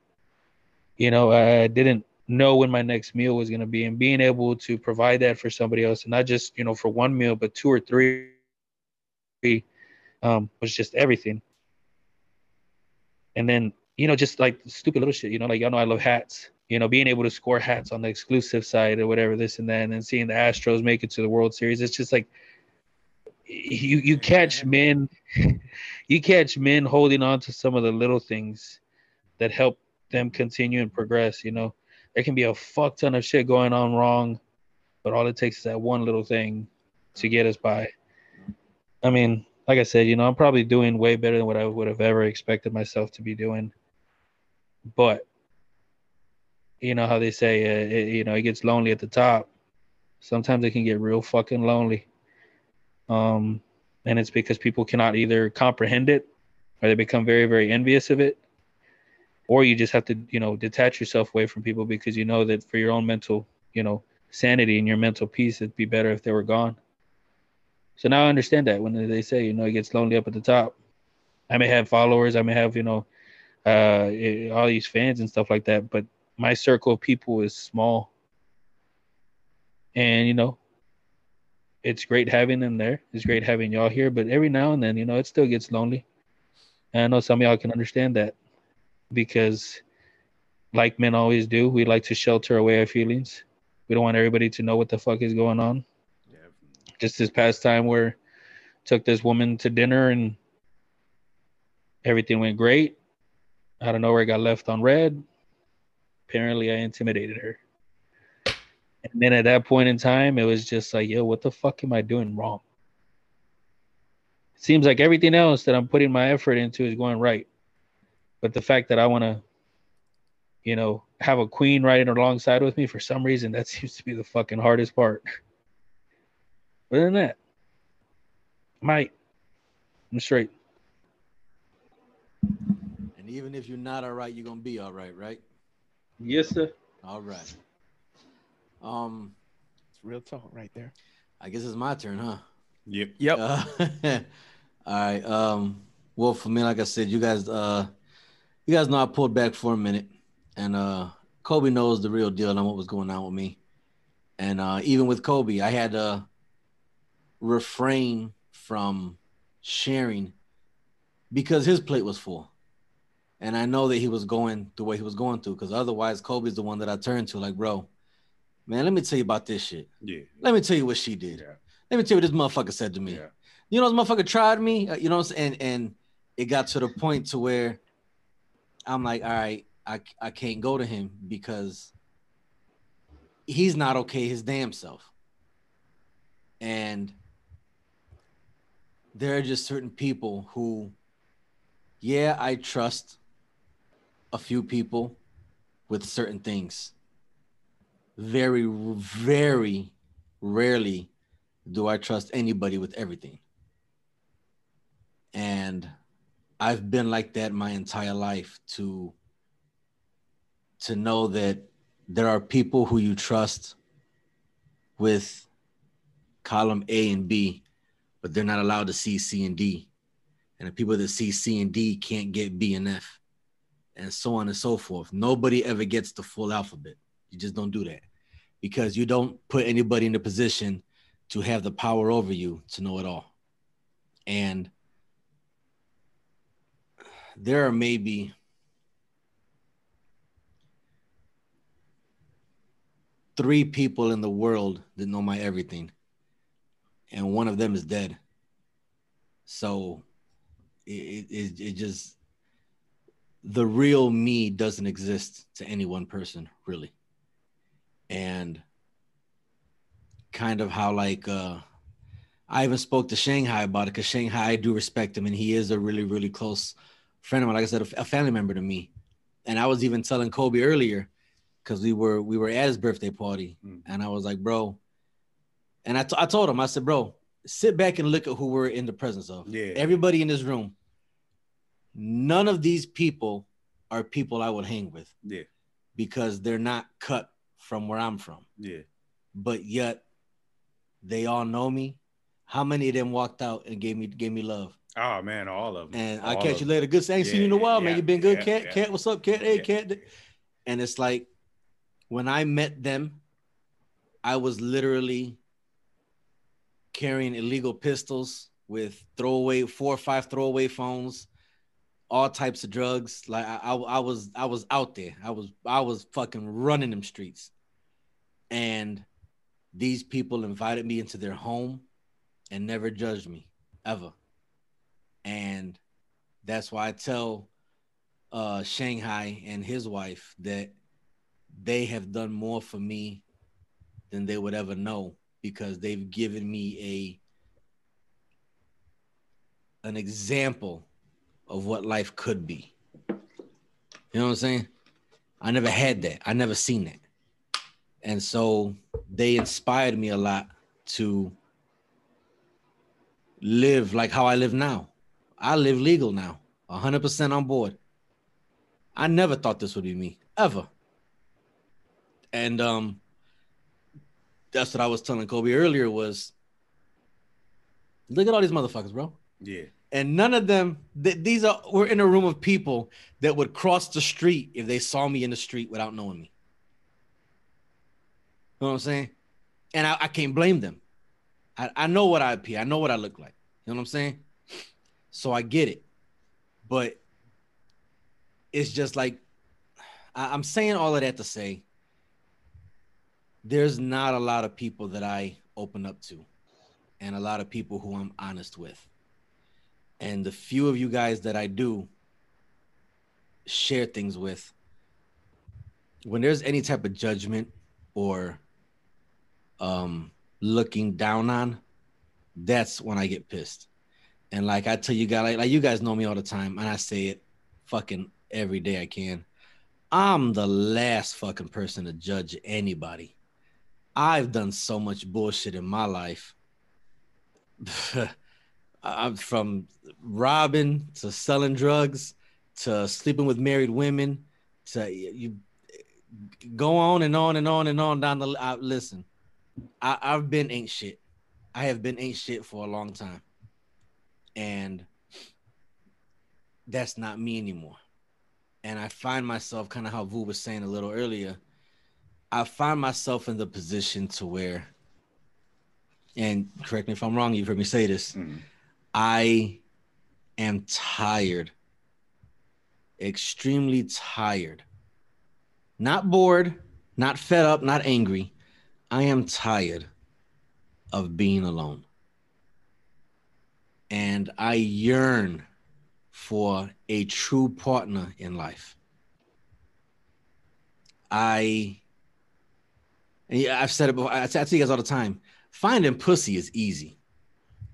You know, I didn't know when my next meal was going to be, and being able to provide that for somebody else, and not just you know for one meal, but two or three, um, was just everything. And then you know, just like stupid little shit. You know, like y'all know I love hats. You know, being able to score hats on the exclusive side or whatever, this and that, and then seeing the Astros make it to the World Series, it's just like you you catch men you catch men holding on to some of the little things that help them continue and progress you know there can be a fuck ton of shit going on wrong but all it takes is that one little thing to get us by i mean like i said you know i'm probably doing way better than what i would have ever expected myself to be doing. But you know how they say uh, it, you know it gets lonely at the top. Sometimes it can get real fucking lonely. Um, and it's because people cannot either comprehend it or they become very very envious of it. Or you just have to you know detach yourself away from people because you know that for your own mental you know sanity and your mental peace it'd be better if they were gone so now i understand that when they say you know it gets lonely up at the top i may have followers i may have you know uh eh, all these fans and stuff like that but my circle of people is small and you know it's great having them there. It's great having y'all here, but every now and then, you know, it still gets lonely. And I know some of y'all can understand that because, like men always do, we like to shelter away our feelings. We don't want everybody to know what the fuck is going on. Just this past time, where took this woman to dinner and everything went great. I don't know where nowhere, got left on red. Apparently, I intimidated her. And then at that point in time, it was just like, yo, what the fuck am I doing wrong? It seems like everything else that I'm putting my effort into is going right. But the fact that I want to, you know, have a queen riding alongside with me for some reason, that seems to be the fucking hardest part. Other than that, Mike, I'm straight. And even if you're not all right, you're gonna be all right, right? Yes, sir. All right. Um, It's real talk right there. I guess it's my turn, huh? Yep. Yep. Uh, all right. Um, well, for me, like I said, you guys, uh, you guys know I pulled back for a minute, and uh, Kobe knows the real deal on what was going on with me, and uh, even with Kobe, I had to refrain from sharing because his plate was full, and I know that he was going the way he was going through. Because otherwise, Kobe's the one that I turned to, like, bro, man, let me tell you about this shit. Yeah. Let me tell you what she did. Yeah. Let me tell you what this motherfucker said to me. Yeah. You know, this motherfucker tried me. uh, You know, what I'm saying? and and it got to the point to where I'm like, all right, I I can't go to him because he's not okay his damn self. And there are just certain people who, yeah, I trust a few people with certain things. Very, very rarely do I trust anybody with everything. And I've been like that my entire life to to know that there are people who you trust with column A and B, but they're not allowed to see C and D. And the people that see C and D can't get B and F, and so on and so forth. Nobody ever gets the full alphabet. You just don't do that because you don't put anybody in a position to have the power over you to know it all. And there are maybe three people in the world that know my everything, and one of them is dead. So it, it, it just, the real me doesn't exist to any one person, really. And kind of how like uh I even spoke to Shanghai about it because Shanghai I do respect him and he is a really really close friend of mine. Like I said, a, a family member to me. And I was even telling Kobe earlier because we were we were at his birthday party Mm. and I was like, bro. And I, t- I told him I said, bro, sit back and look at who we're in the presence of. Yeah. Everybody in this room. None of these people are people I would hang with Yeah. because they're not cut from where I'm from. Yeah. But yet they all know me. How many of them walked out and gave me gave me love? Oh man, all of them. And I catch you later. Good. I ain't seen you in a Yeah, while, man. yeah, You been good, yeah, cat. yeah. Cat, what's up, cat? Hey, Yeah. cat. And it's like when I met them, I was literally carrying illegal pistols with throwaway four or five throwaway phones, all types of drugs. Like I, I, I was, I was out there. I was, I was fucking running them streets, and these people invited me into their home and never judged me ever. And that's why I tell uh, Shanghai and his wife that they have done more for me than they would ever know because they've given me a an example of what life could be. You know what I'm saying? I never had that. I never seen that. And so they inspired me a lot to live like how I live now. I live legal now, 100% on board. I never thought this would be me ever. And um that's what I was telling Kobe earlier was look at all these motherfuckers, bro. Yeah. And none of them th- these are we're in a room of people that would cross the street if they saw me in the street without knowing me. You know what I'm saying? And I, I can't blame them. I, I know what I appear. I know what I look like. You know what I'm saying? So I get it. But it's just like I, I'm saying all of that to say there's not a lot of people that I open up to and a lot of people who I'm honest with. And the few of you guys that I do share things with, when there's any type of judgment or um looking down on, that's when I get pissed. And like I tell you guys, like, like you guys know me all the time, and I say it fucking every day I can. I'm the last fucking person to judge anybody. I've done so much bullshit in my life. I'm from robbing to selling drugs to sleeping with married women to you go on and on and on and on down the uh, listen I, I've been ain't shit. I have been ain't shit for a long time. And that's not me anymore. And I find myself kind of how Vu was saying a little earlier. I find myself in the position to where, and correct me if I'm wrong, you've heard me say this. Mhm. I am tired, extremely tired. Not bored, not fed up, not angry. I am tired of being alone. And I yearn for a true partner in life. I, and yeah, I've said it before. I, I tell you guys all the time finding pussy is easy.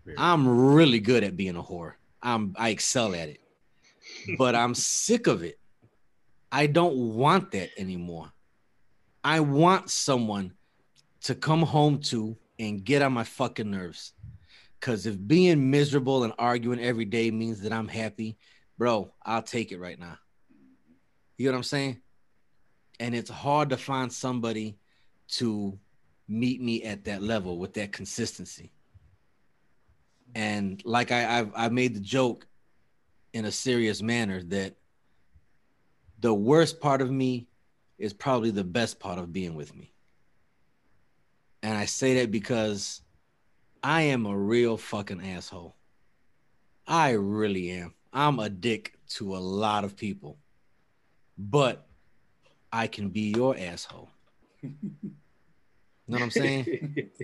Very. I'm really good at being a whore. I'm I excel at it. But I'm sick of it. I don't want that anymore. I want someone to come home to and get on my fucking nerves. Cause if being miserable and arguing every day means that I'm happy, bro, I'll take it right now. You know what I'm saying? And it's hard to find somebody to meet me at that level with that consistency. And like I, I've I made the joke in a serious manner that the worst part of me is probably the best part of being with me. And I say that because I am a real fucking asshole. I really am. I'm a dick to a lot of people. But I can be your asshole. You know what I'm saying?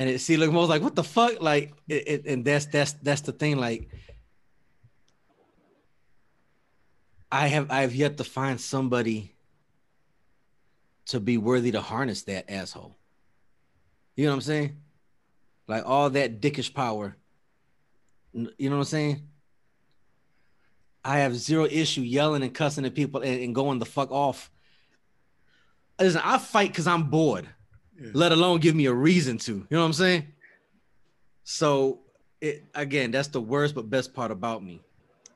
And it see, look, most like, what the fuck? Like, it, it, and that's that's that's the thing. Like, I have I have yet to find somebody to be worthy to harness that asshole. You know what I'm saying? Like all that dickish power. You know what I'm saying? I have zero issue yelling and cussing at people and, and going the fuck off. Listen, I fight because I'm bored let alone give me a reason to. You know what I'm saying? So it again, that's the worst but best part about me.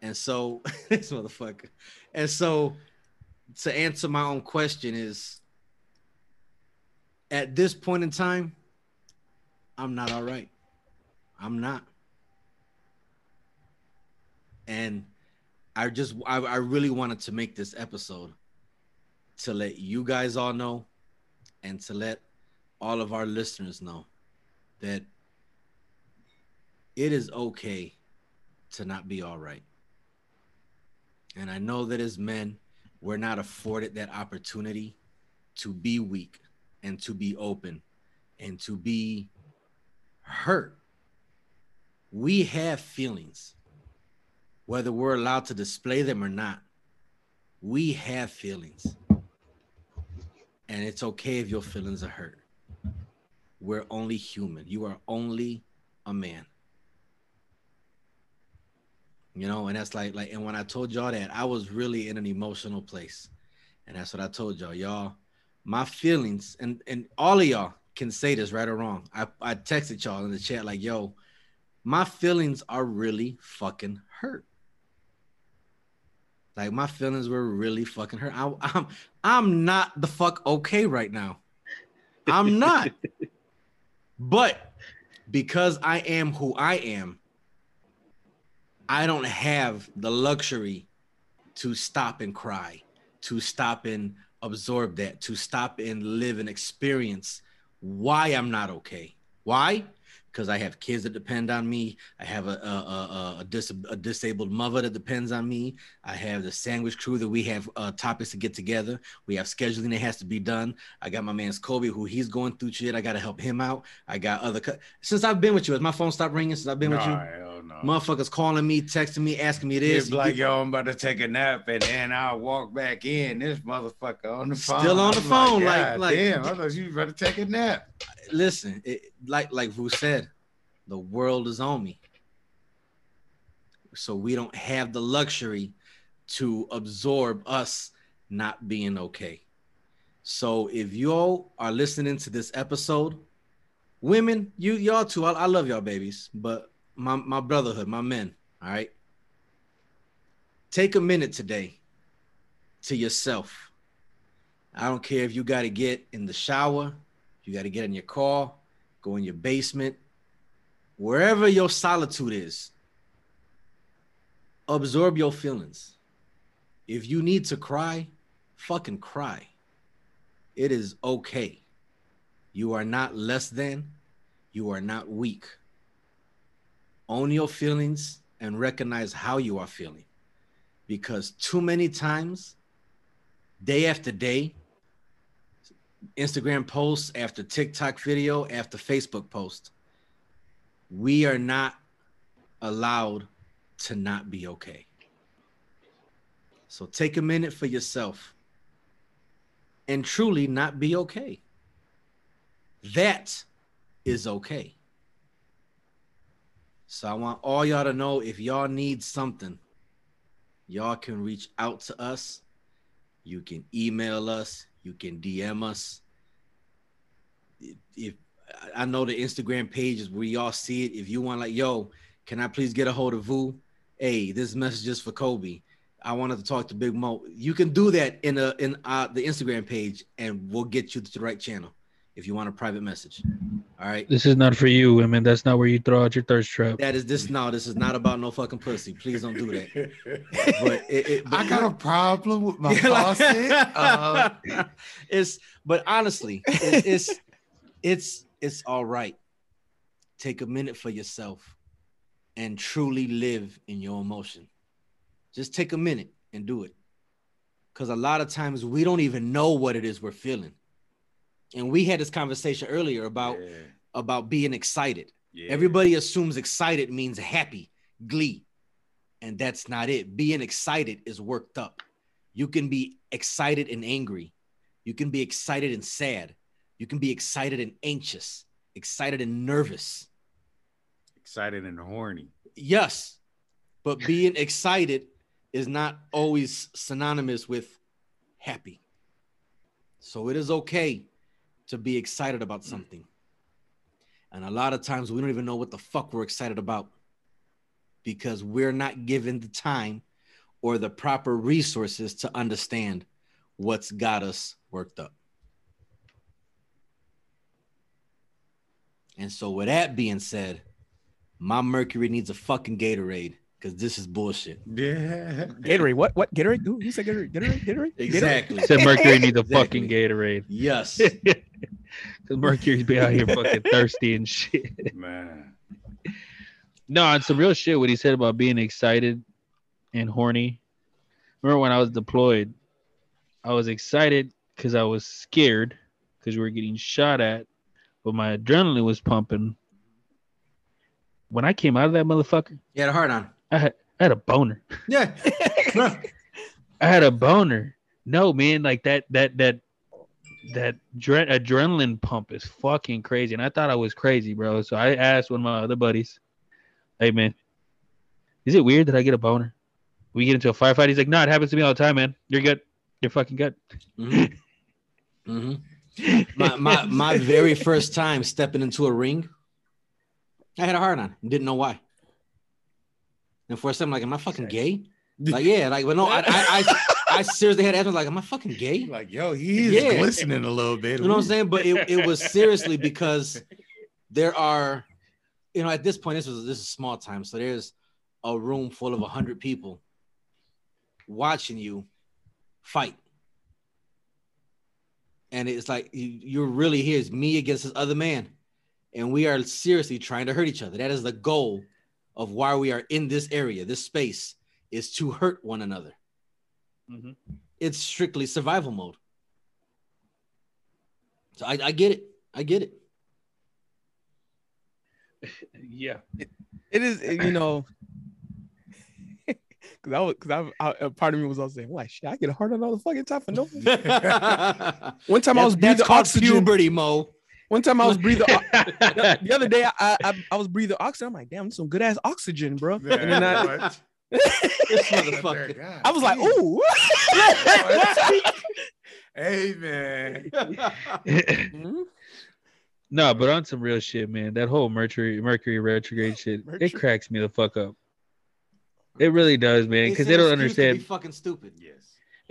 And so this motherfucker. And so to answer my own question is at this point in time, I'm not all right. I'm not. And I just I, I really wanted to make this episode to let you guys all know and to let all of our listeners know that it is okay to not be all right. And I know that as men, we're not afforded that opportunity to be weak and to be open and to be hurt. We have feelings, whether we're allowed to display them or not. We have feelings. And it's okay if your feelings are hurt. We're only human. You are only a man. You know, and that's like like and when I told y'all that, I was really in an emotional place. And that's what I told y'all. Y'all, my feelings, and and all of y'all can say this right or wrong. I, I texted y'all in the chat, like, yo, my feelings are really fucking hurt. Like my feelings were really fucking hurt. I, I'm I'm not the fuck okay right now. I'm not. but because I am who I am, I don't have the luxury to stop and cry, to stop and absorb that, to stop and live and experience why I'm not okay. Why? Because I have kids that depend on me. I have a a, a, a, dis- a disabled mother that depends on me. I have the sandwich crew that we have uh, topics to get together. We have scheduling that has to be done. I got my man's Kobe who he's going through shit. I got to help him out. I got other co- since I've been with you. Has my phone stopped ringing since I've been with you? Hell no. Motherfuckers calling me, texting me, asking me this. It's like, yo, I'm about to take a nap, and then I'll walk back in. This motherfucker on the phone. Still on the I'm phone, like- "God like- damn, I thought you was about to take a nap. Listen, it, like like Vu said, the world is on me. So we don't have the luxury to absorb us not being okay. So if y'all are listening to this episode, women, you y'all too, I, I love y'all babies, but my my brotherhood, my men, all right. Take a minute today to yourself. I don't care if you got to get in the shower, you got to get in your car, go in your basement, wherever your solitude is. Absorb your feelings. If you need to cry, fucking cry. It is okay. You are not less than, you are not weak. Own your feelings and recognize how you are feeling. Because too many times, day after day, Instagram posts, after TikTok video, after Facebook post, we are not allowed to not be okay. So take a minute for yourself and truly not be okay. That is okay. So I want all y'all to know if y'all need something, y'all can reach out to us. You can email us, you can DM us. If I know the Instagram pages where y'all see it. If you want, like, yo, can I please get a hold of Vu? Hey, this message is for Kobe. I wanted to talk to Big Mo. You can do that in a in uh, the Instagram page, and we'll get you to the right channel if you want a private message. All right. This is not for you, women. That's not where you throw out your thirst trap. That is this. No, this is not about no fucking pussy. Please don't do that. But it, it but I got a problem with my Yeah, like- faucet. Uh, it's but honestly, it, it's it's it's all right. Take a minute for yourself and truly live in your emotion. Just take a minute and do it. Because a lot of times we don't even know what it is we're feeling. And we had this conversation earlier about yeah, about being excited. yeah. Everybody assumes excited means happy, glee. And that's not it. Being excited is worked up. You can be excited and angry. You can be excited and sad. You can be excited and anxious, excited and nervous. excited and horny. Yes. But being excited is not always synonymous with happy. So it is okay to be excited about something. And a lot of times we don't even know what the fuck we're excited about. because we're not given the time or the proper resources to understand what's got us worked up. And so, with that being said, my Mercury needs a fucking Gatorade because this is bullshit. Yeah. Gatorade. What? What? Gatorade? Who, who said Gatorade? Gatorade? Gatorade? Exactly. Said Mercury needs a Exactly. fucking Gatorade. Yes. Because Mercury's be out here fucking thirsty and shit. Man. No, on some real shit, what he said about being excited and horny. Remember when I was deployed, I was excited because I was scared because we were getting shot at, but my adrenaline was pumping. When I came out of that motherfucker, You had a heart on. I had, I had a boner. Yeah. I had a boner. No, man, like that that that that dre- adrenaline pump is fucking crazy. And I thought I was crazy, bro. So I asked one of my other buddies, "Hey, man, is it weird that I get a boner? We get into a firefight." He's like, "No, it happens to me all the time, man. You're good. You're fucking good." Mhm. Mhm. My, my my very first time stepping into a ring, I had a heart on. Didn't know why. And for a second, I'm like, am I fucking gay? Like, yeah, like, but no, I, I, I, I seriously had to ask, like, am I fucking gay? Like, yo, he's Yeah. glistening a little bit. You know what I'm saying? But it, it was seriously because there are, you know, at this point, this was this is small time, so there's a room full of hundred people watching you fight, and it's like you- you're really here. It's me against this other man, and we are seriously trying to hurt each other. That is the goal of why we are in this area, this space, is to hurt one another. Mhm. It's strictly survival mode. So I, I get it. I get it. Yeah. It is, you know, because I was, because I, I, a part of me was also saying, "Why shit? I get a heart on all the fucking time for no." One time I was breathing that's oxygen. puberty, Mo. One time I was breathing. o- the, the other day I, I I was breathing oxygen. I'm like, damn, this some good ass oxygen, bro. And then I, What? This motherfucker. I was like, ooh. Hey man. Mhm. no, but on some real shit, man. That whole Mercury Mercury retrograde shit, Mercury. it cracks me the fuck up. It really does, man, because an they don't excuse to be understand. fucking stupid. Yes.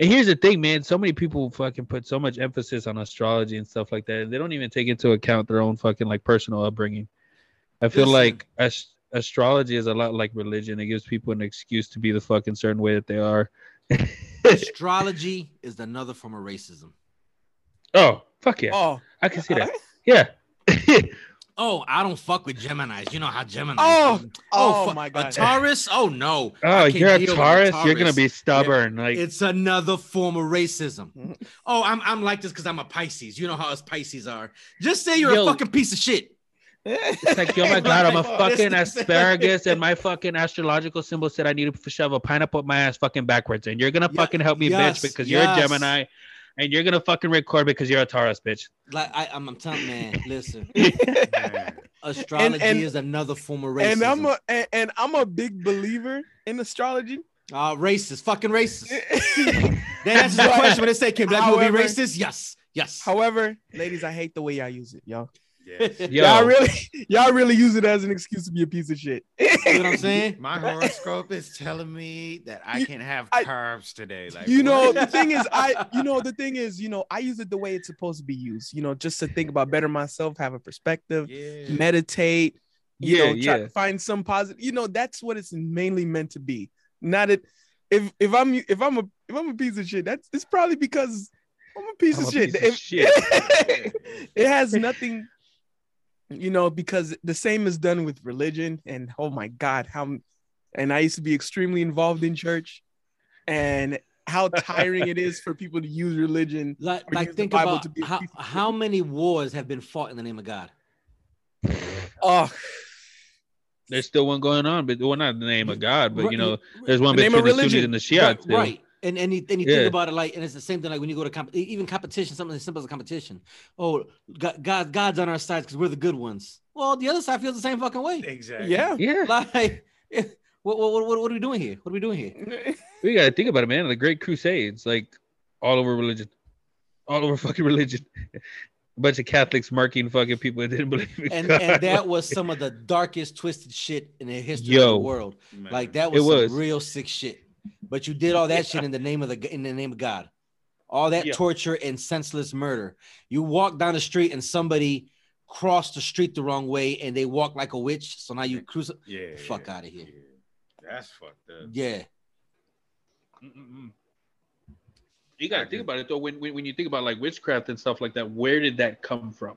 And here's the thing, man. So many people fucking put so much emphasis on astrology and stuff like that. They don't even take into account their own fucking like personal upbringing. I feel Listen. like ast- astrology is a lot like religion. It gives people an excuse to be the fucking certain way that they are. Astrology is another form of racism. Oh, fuck yeah. Oh, I can see that. alright. Yeah. Oh, I don't fuck with Geminis. You know how Geminis. Oh, do. oh fu- my God. A Taurus? Oh no. Oh, you're a deal with Taurus. You're gonna be stubborn. Like It's another form of racism. Mhm. Oh, I'm I'm like this because I'm a Pisces. You know how us Pisces are. Just say you're Yo. a fucking piece of shit. It's like, oh my god, I'm a fucking asparagus, and my fucking astrological symbol said I need to shove a pineapple up my ass fucking backwards, and you're gonna Yeah, fucking help me, yes, bitch, because you're a. Gemini, and you're gonna fucking record because you're a Taurus, bitch. Like I, I'm, I'm telling man, listen. Man. Astrology and- is another form of racism. and I'm a and, and I'm a big believer in astrology. uh, racist, fucking racist. That answers the question when they say, "Can black people be racist?" Yes, yes. However, ladies, I hate the way y'all use it, y'all. Yes. Yo, Y'all really, y'all really use it as an excuse to be a piece of shit. You know what I'm saying? My horoscope is telling me that I You- can have I- carbs today. Like you know, what? the thing is, I, you know, the thing is, you know, I use it the way it's supposed to be used. You know, just to think about better myself, have a perspective, yeah. meditate. You Yeah, know, try yeah. to find some positive. You know, that's what it's mainly meant to be. Not it. If if I'm if I'm a if I'm a piece of shit, that's it's probably because I'm a piece I'm of a shit. piece of If- shit. it has nothing, you know, because the same is done with religion. And oh my God, how and I used to be extremely involved in church, and how tiring it is for people to use religion. Like, like use think about to be a how, how many wars have been fought in the name of God. Oh, there's still one going on, but well, not in the name of God, but you know, there's one The between the Sunnis and the Shiites. right, right. And and you, and you Yeah. think about it like, and it's the same thing like when you go to comp- even competition, something as simple as a competition. Oh, God, God God's on our side because we're the good ones. Well, the other side feels the same fucking way. Exactly. yeah. Yeah, Like, eh, what, what, what, what are we doing here? What are we doing here? we gotta think about it, man. The Great Crusades, like all over religion, all over fucking religion. a bunch of Catholics marking fucking people that didn't believe in and God. and that was some of the darkest, twisted shit in the history of the world. Man. Like that It was, some was. real sick shit. But you did all that shit in the name of the in the name of God. All that Yeah. torture and senseless murder. You walk down the street and somebody crossed the street the wrong way and they walk like a witch. So now you crucify. Yeah. Fuck yeah, outta here. yeah. That's fucked up. Yeah. Mm-mm-mm. You gotta think about it though. When, when when you think about like witchcraft and stuff like that, where did that come from?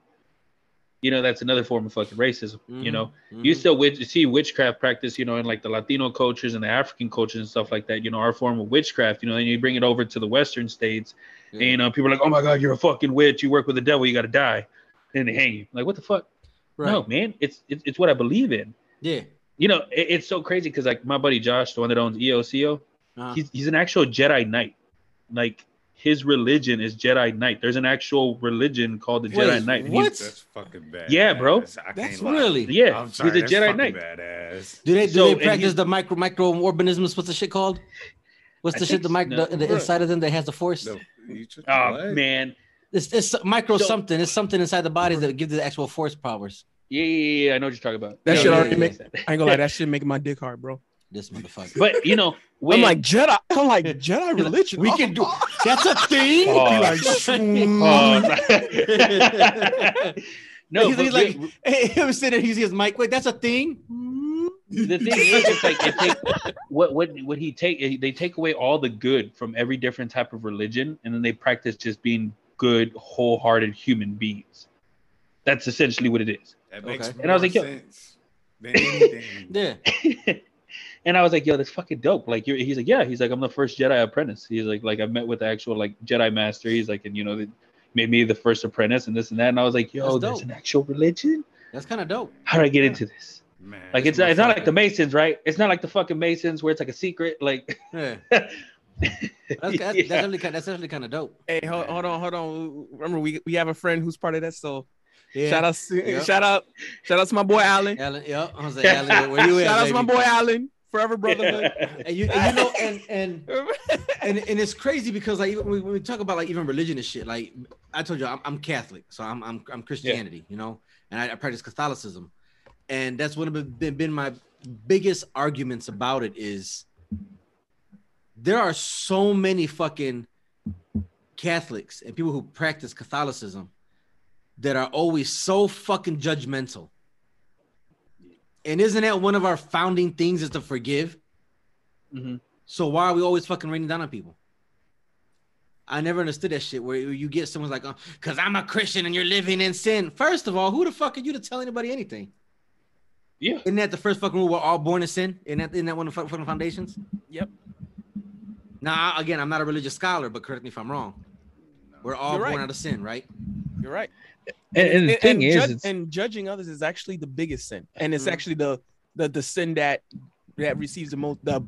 You know, that's another form of fucking racism. You Mhm, know, you mhm. still witch, see witchcraft practice. You know, in like the Latino cultures and the African cultures and stuff like that. You know, our form of witchcraft. You know, and you bring it over to the Western states, and you know, people are like, "Oh my God, you're a fucking witch. You work with the devil. You gotta die." And they hang you. Like, what the fuck? right. No, man. It's, it's it's what I believe in. Yeah. You know, it, it's so crazy because like my buddy Josh, the one that owns EOCO, Uh-huh. he's he's an actual Jedi Knight. Like his religion is Jedi Knight. There's an actual religion called the Wait, Jedi Knight. and what? That's fucking bad. Yeah, bro. That's lie. really. Yeah, I'm sorry, he's a that's Jedi Knight. Badass. Do they do So, they practice he's- the micro microorganisms? What's the shit called? What's I the shit the mic no, the, the inside of them that has the force? The- Oh what? man, It's it's micro So- something. It's something inside the bodies that give the actual force powers. yeah, yeah, yeah, yeah, I know what you're talking about. That Yeah, shit yeah, already yeah, make- yeah. I ain't gonna lie, that shit make my dick hard, bro. This motherfucker. But you know, when, I'm like Jedi. I'm like Jedi religion. we can do oh. that's a thing. Oh. Be like, Oh, no, he's, he's like, hey, he was sitting there, he sees Mike. Wait, that's a thing. the thing is, it's like it take, what what what he take eh, they take away all the good from every different type of religion, and then they practice just being good, wholehearted human beings. That's essentially what it is. That makes Okay. more And I was like, yo- sense than anything. Yeah. And I was like, yo, that's fucking dope. Like, you're, he's like, yeah, he's like, I'm the first Jedi apprentice. He's like, like I met with the actual like Jedi master. He's like, and you know, they made me the first apprentice and this and that. And I was like, yo, That's there's an actual religion. That's kind of dope. How do I get into this? Man, Like, this it's it's not like the Masons, right? It's not like the fucking Masons where it's like a secret. Like, Yeah. That's, that's, Yeah. that's actually kind that's actually kind of dope. Hey, hold, hold on, hold on. Remember, we, we have a friend who's part of that. So Yeah. shout out, to, Yeah. shout out, shout out to my boy Allen. Alan. Yeah. I was like, Alan, where you at? shout out to my boy Alan. Forever brotherhood. And you, and you know, and and and and it's crazy because like when we, when we talk about like even religion and shit, like I told you, I'm, I'm Catholic, so I'm I'm, I'm Christianity, you know, and I, I practice Catholicism, and that's one of the, been my biggest arguments about it is there are so many fucking Catholics and people who practice Catholicism that are always so fucking judgmental. And isn't that one of our founding things is to forgive? Mhm. So why are we always fucking raining down on people? I never understood that shit where you get someone's like, oh, cause I'm a Christian and you're living in sin. First of all, who the fuck are you to tell anybody anything? Yeah. Isn't that the first fucking rule? We're all born in sin. Isn't that, isn't that one of the fucking foundations? Yep. Now, I- again, I'm not a religious scholar, but correct me if I'm wrong. We're all You're born right. out of sin, right? You're right. And, and the thing is, jud- it's, and judging others is actually the biggest sin, and it's Mhm. actually the the the sin that that receives the most the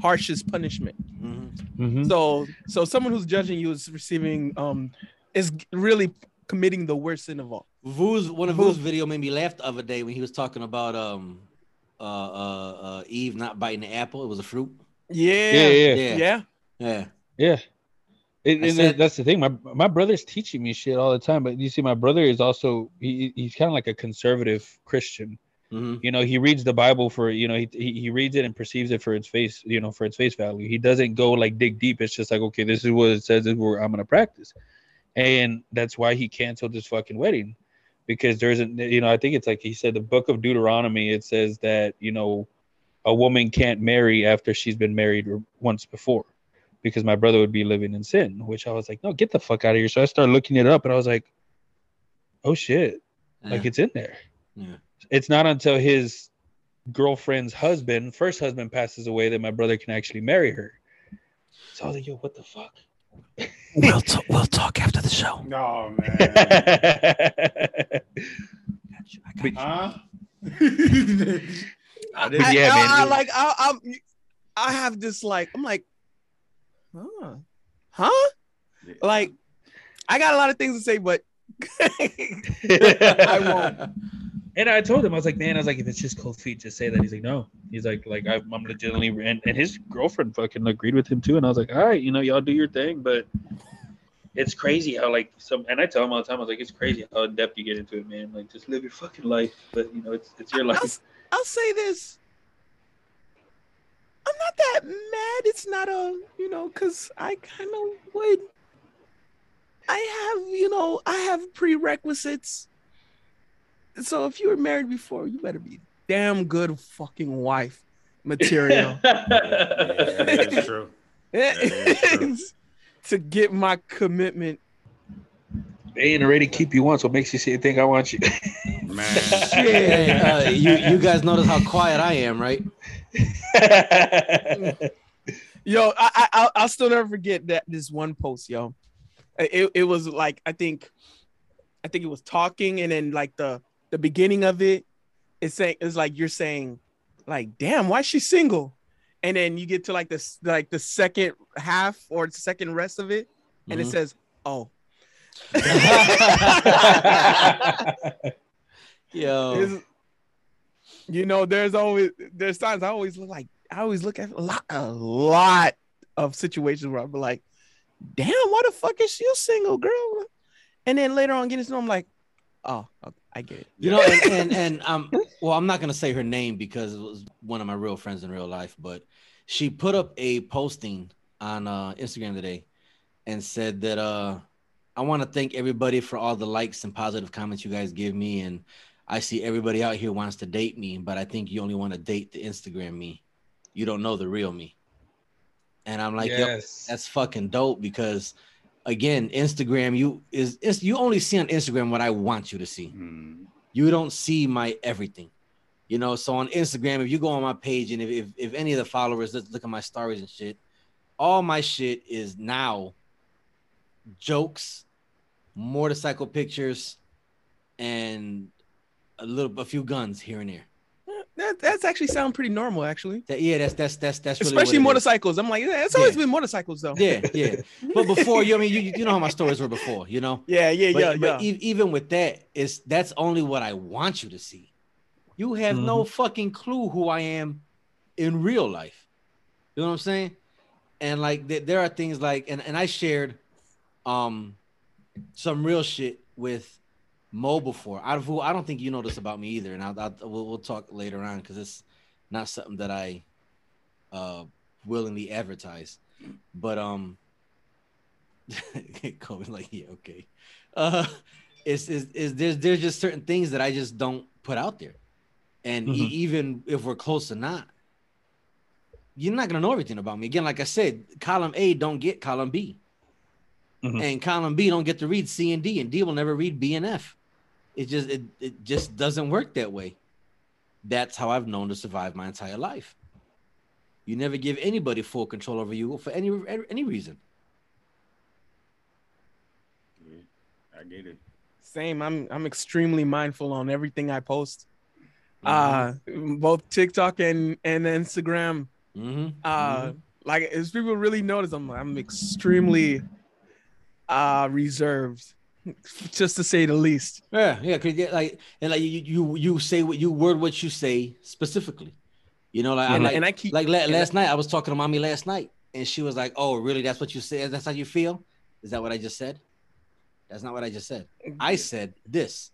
harshest punishment. Mm-hmm. Mhm. So so someone who's judging you is receiving um is really committing the worst sin of all. Vu's one of Vu- Vu's video made me laugh the other day when he was talking about um uh uh, uh Eve not biting the apple. It was a fruit. Yeah. yeah, yeah, Yeah. Yeah. Yeah. Yeah. It, and said- that's the thing. My my brother's teaching me shit all the time. But you see, my brother is also he, he's kind of like a conservative Christian. hmm You know, he reads the Bible for you know he, he he reads it and perceives it for its face you know for its face value. He doesn't go like dig deep. It's just like okay, this is what it says. This is where I'm gonna practice, and that's why he canceled his fucking wedding because there's a you know I think it's like he said the book of Deuteronomy. It says that you know a woman can't marry after she's been married once before because my brother would be living in sin, which I was like, no, get the fuck out of here. So I started looking it up and I was like, oh shit, like it's in there. Yeah. It's not until his girlfriend's husband, first husband, passes away that my brother can actually marry her. So I was like, yo, what the fuck? We'll t- we'll talk after the show. No, man. huh? But I, yeah, I- man. I, like I, I'm I have this like I'm like, huh, huh? Like I got a lot of things to say, but I won't. And I told him, I was like, man, I was like, if it's just cold feet, just say that. He's like, no. He's like, like I'm, I'm legitimately, and, and his girlfriend fucking agreed with him too. And I was like, all right, you know, y'all do your thing, but it's crazy how like some and I tell him all the time, I was like, it's crazy how in depth you get into it, man. Like just live your fucking life. But you know, it's it's your I'll, life. s- I'll say this. I'm not that mad. It's not a, you know, because I kind of would. I have, you know, I have prerequisites. So if you were married before, you better be damn good fucking wife material Yeah, that is true. That is to get my commitment. they ain't already keep you on, so it makes you say think I want you. Man. Hey, uh, you you guys notice how quiet I am, right? Yo, I, I I'll, I'll still never forget that this one post, yo. It, it was like I think, I think it was talking, and then like the the beginning of it, it's saying it's like you're saying, like, damn, why is she single? And then you get to like this like the second half or the second rest of it, and it Mhm. says, oh, Yo, It's- you know, there's always there's times I always look like I always look at a lot a lot of situations where I'm like, damn, why the fuck is she a single, girl? And then later on getting to know I'm like, oh, okay, I get it. you know, and, and and um, well, I'm not gonna say her name because it was one of my real friends in real life, but she put up a posting on uh, Instagram today and said that uh, I want to thank everybody for all the likes and positive comments you guys give me, and I see everybody out here wants to date me, but I think you only want to date the Instagram me. You don't know the real me. And I'm like, yes. that's fucking dope because again, Instagram, you is is you only see on Instagram what I want you to see. Mm. You don't see my everything. You know, so on Instagram, if you go on my page and if if, if any of the followers look, look at my stories and shit, all my shit is now jokes, motorcycle pictures, and a little a few guns here and there. That that's actually sound pretty normal, actually. That, yeah, that's that's that's that's really Especially what it is. motorcycles. I'm like, yeah, it's always Yeah. been motorcycles though. Yeah, yeah. But before you, I mean, you you know how my stories were before, you know. yeah, yeah, But, yeah, but yeah. e- even with that, it's that's only what I want you to see. You have no fucking clue who I am in real life. You know what I'm saying? And like th- there are things like, and, and I shared um some real shit with Mo for. I don't, I don't think you know this about me either, and I'll, I'll we'll, we'll talk later on because it's not something that I uh willingly advertise. But um, Kobe like yeah okay, uh, it's is is there's there's just certain things that I just don't put out there, and e- Mhm. even if we're close or not, you're not gonna know everything about me. Again, like I said, column A don't get column B, Mhm. and column B don't get to read C and D, and D will never read B and F. It just it, it just doesn't work that way. That's how I've known to survive my entire life. You never give anybody full control over you for any any reason. Yeah, I get it. Same. I'm I'm extremely mindful on everything I post. Mm-hmm. Uh both TikTok and and Instagram. hmm Uh like as people really notice, I'm I'm extremely uh reserved, just to say the least. Yeah, yeah, 'cause, yeah, like and like you you you say what you word what you say specifically. You know, like, I And, like, and I keep like la- and last night I was talking to mommy last night, and she was like, "Oh, really? That's what you said? That's how you feel? Is that what I just said? That's not what I just said. I said this.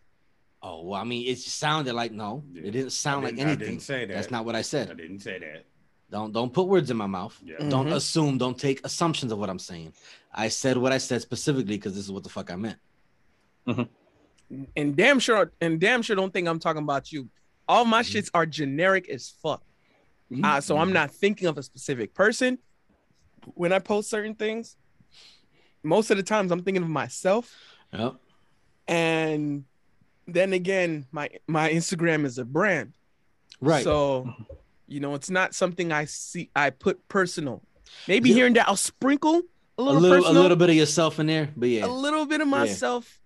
Oh, well, I mean, it sounded like no, it didn't sound like didn't- I anything. didn't say that. That's not what I said. I didn't say that. Don't don't put words in my mouth. Yeah. Don't Mhm. assume. Don't take assumptions of what I'm saying. I said what I said specifically because this is what the fuck I meant. And damn sure and damn sure don't think I'm talking about you. All my Mm-hmm. shits are generic as fuck. Uh, so I'm not thinking of a specific person when I post certain things. Most of the times I'm thinking of myself. Yep. And then again, my my Instagram is a brand. Right. So, you know, it's not something I see I put personal. Maybe Yeah. here and there I'll sprinkle a a little, little, a little bit of yourself in there, but yeah. a little bit of myself.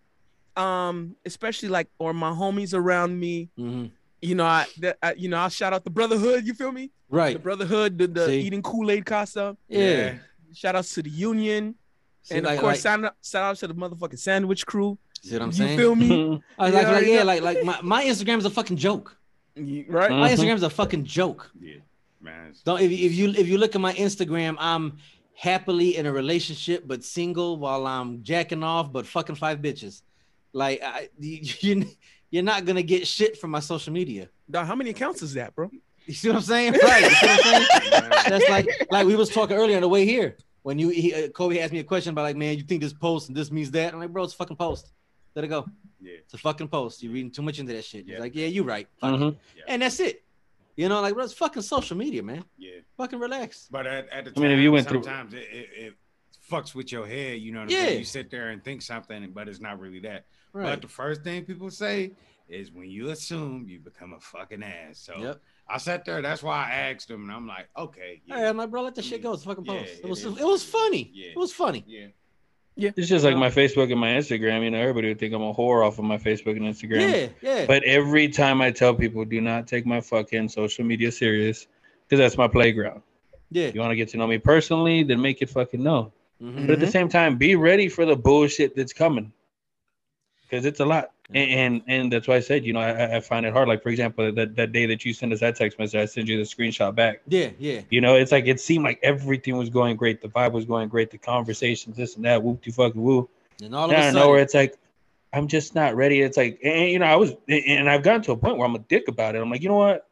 Um, especially like or my homies around me. Mhm. You know, I, that, I you know, I'll shout out the brotherhood, you feel me? Right. The brotherhood, the, the See? eating Kool-Aid Casa. Yeah. Shout outs to the union. See, and like- of course, like- shout, out, shout out to the motherfucking sandwich crew. see what I'm you saying? feel me? I like, Yeah, like, yeah. yeah, like, like my, my Instagram is a fucking joke. You- right? My Mhm. Instagram is a fucking joke. Yeah, man. Don't if if you if you look at my Instagram, I'm happily in a relationship but single while I'm jacking off but fucking five bitches. Like I, you, you're not gonna get shit from my social media. Dog, how many accounts is that, bro? You see what I'm saying? Right. You see what I'm saying? That's like like we was talking earlier on the way here when you he, uh, Kobe asked me a question about like, man, you think this post and this means that? I'm like, bro, it's a fucking post. Let it go. Yeah. It's a fucking post. You're reading too much into that shit. He's Yeah. like, yeah, you're right. Fuck it. Mhm. Yeah. And that's it. You know, like, bro, it's fucking social media, man. Yeah. Fucking relax. But at, at the I time, mean, if you went through- sometimes it, it, it fucks with your head. You know what I'm Yeah. saying? You sit there and think something, but it's not really that. Right. But the first thing people say is when you assume you become a fucking ass. So Yep. I sat there. That's why I asked him, and I'm like, okay, yeah, Hey, I'm like, bro, let the shit go. It's a fucking Yeah, post. it it was is. it was funny. Yeah. It was funny. yeah, It's just like my Facebook and my Instagram. You know, everybody would think I'm a whore off of my Facebook and Instagram. Yeah, yeah. But every time I tell people, do not take my fucking social media serious because that's my playground. yeah. You want to get to know me personally, then make it fucking known. Mhm. But at the same time, be ready for the bullshit that's coming because it's a lot. And, and and that's why I said, you know, I, I find it hard. Like for example, that, that day that you sent us that text message, I sent you the screenshot back. Yeah, yeah. You know, it's like it seemed like everything was going great. The vibe was going great. The conversations, this and that, whoop de fucking woo. And all of Out a sudden, nowhere, it's like I'm just not ready. It's like, and you know, I was, and I've gotten to a point where I'm a dick about it. I'm like, you know what?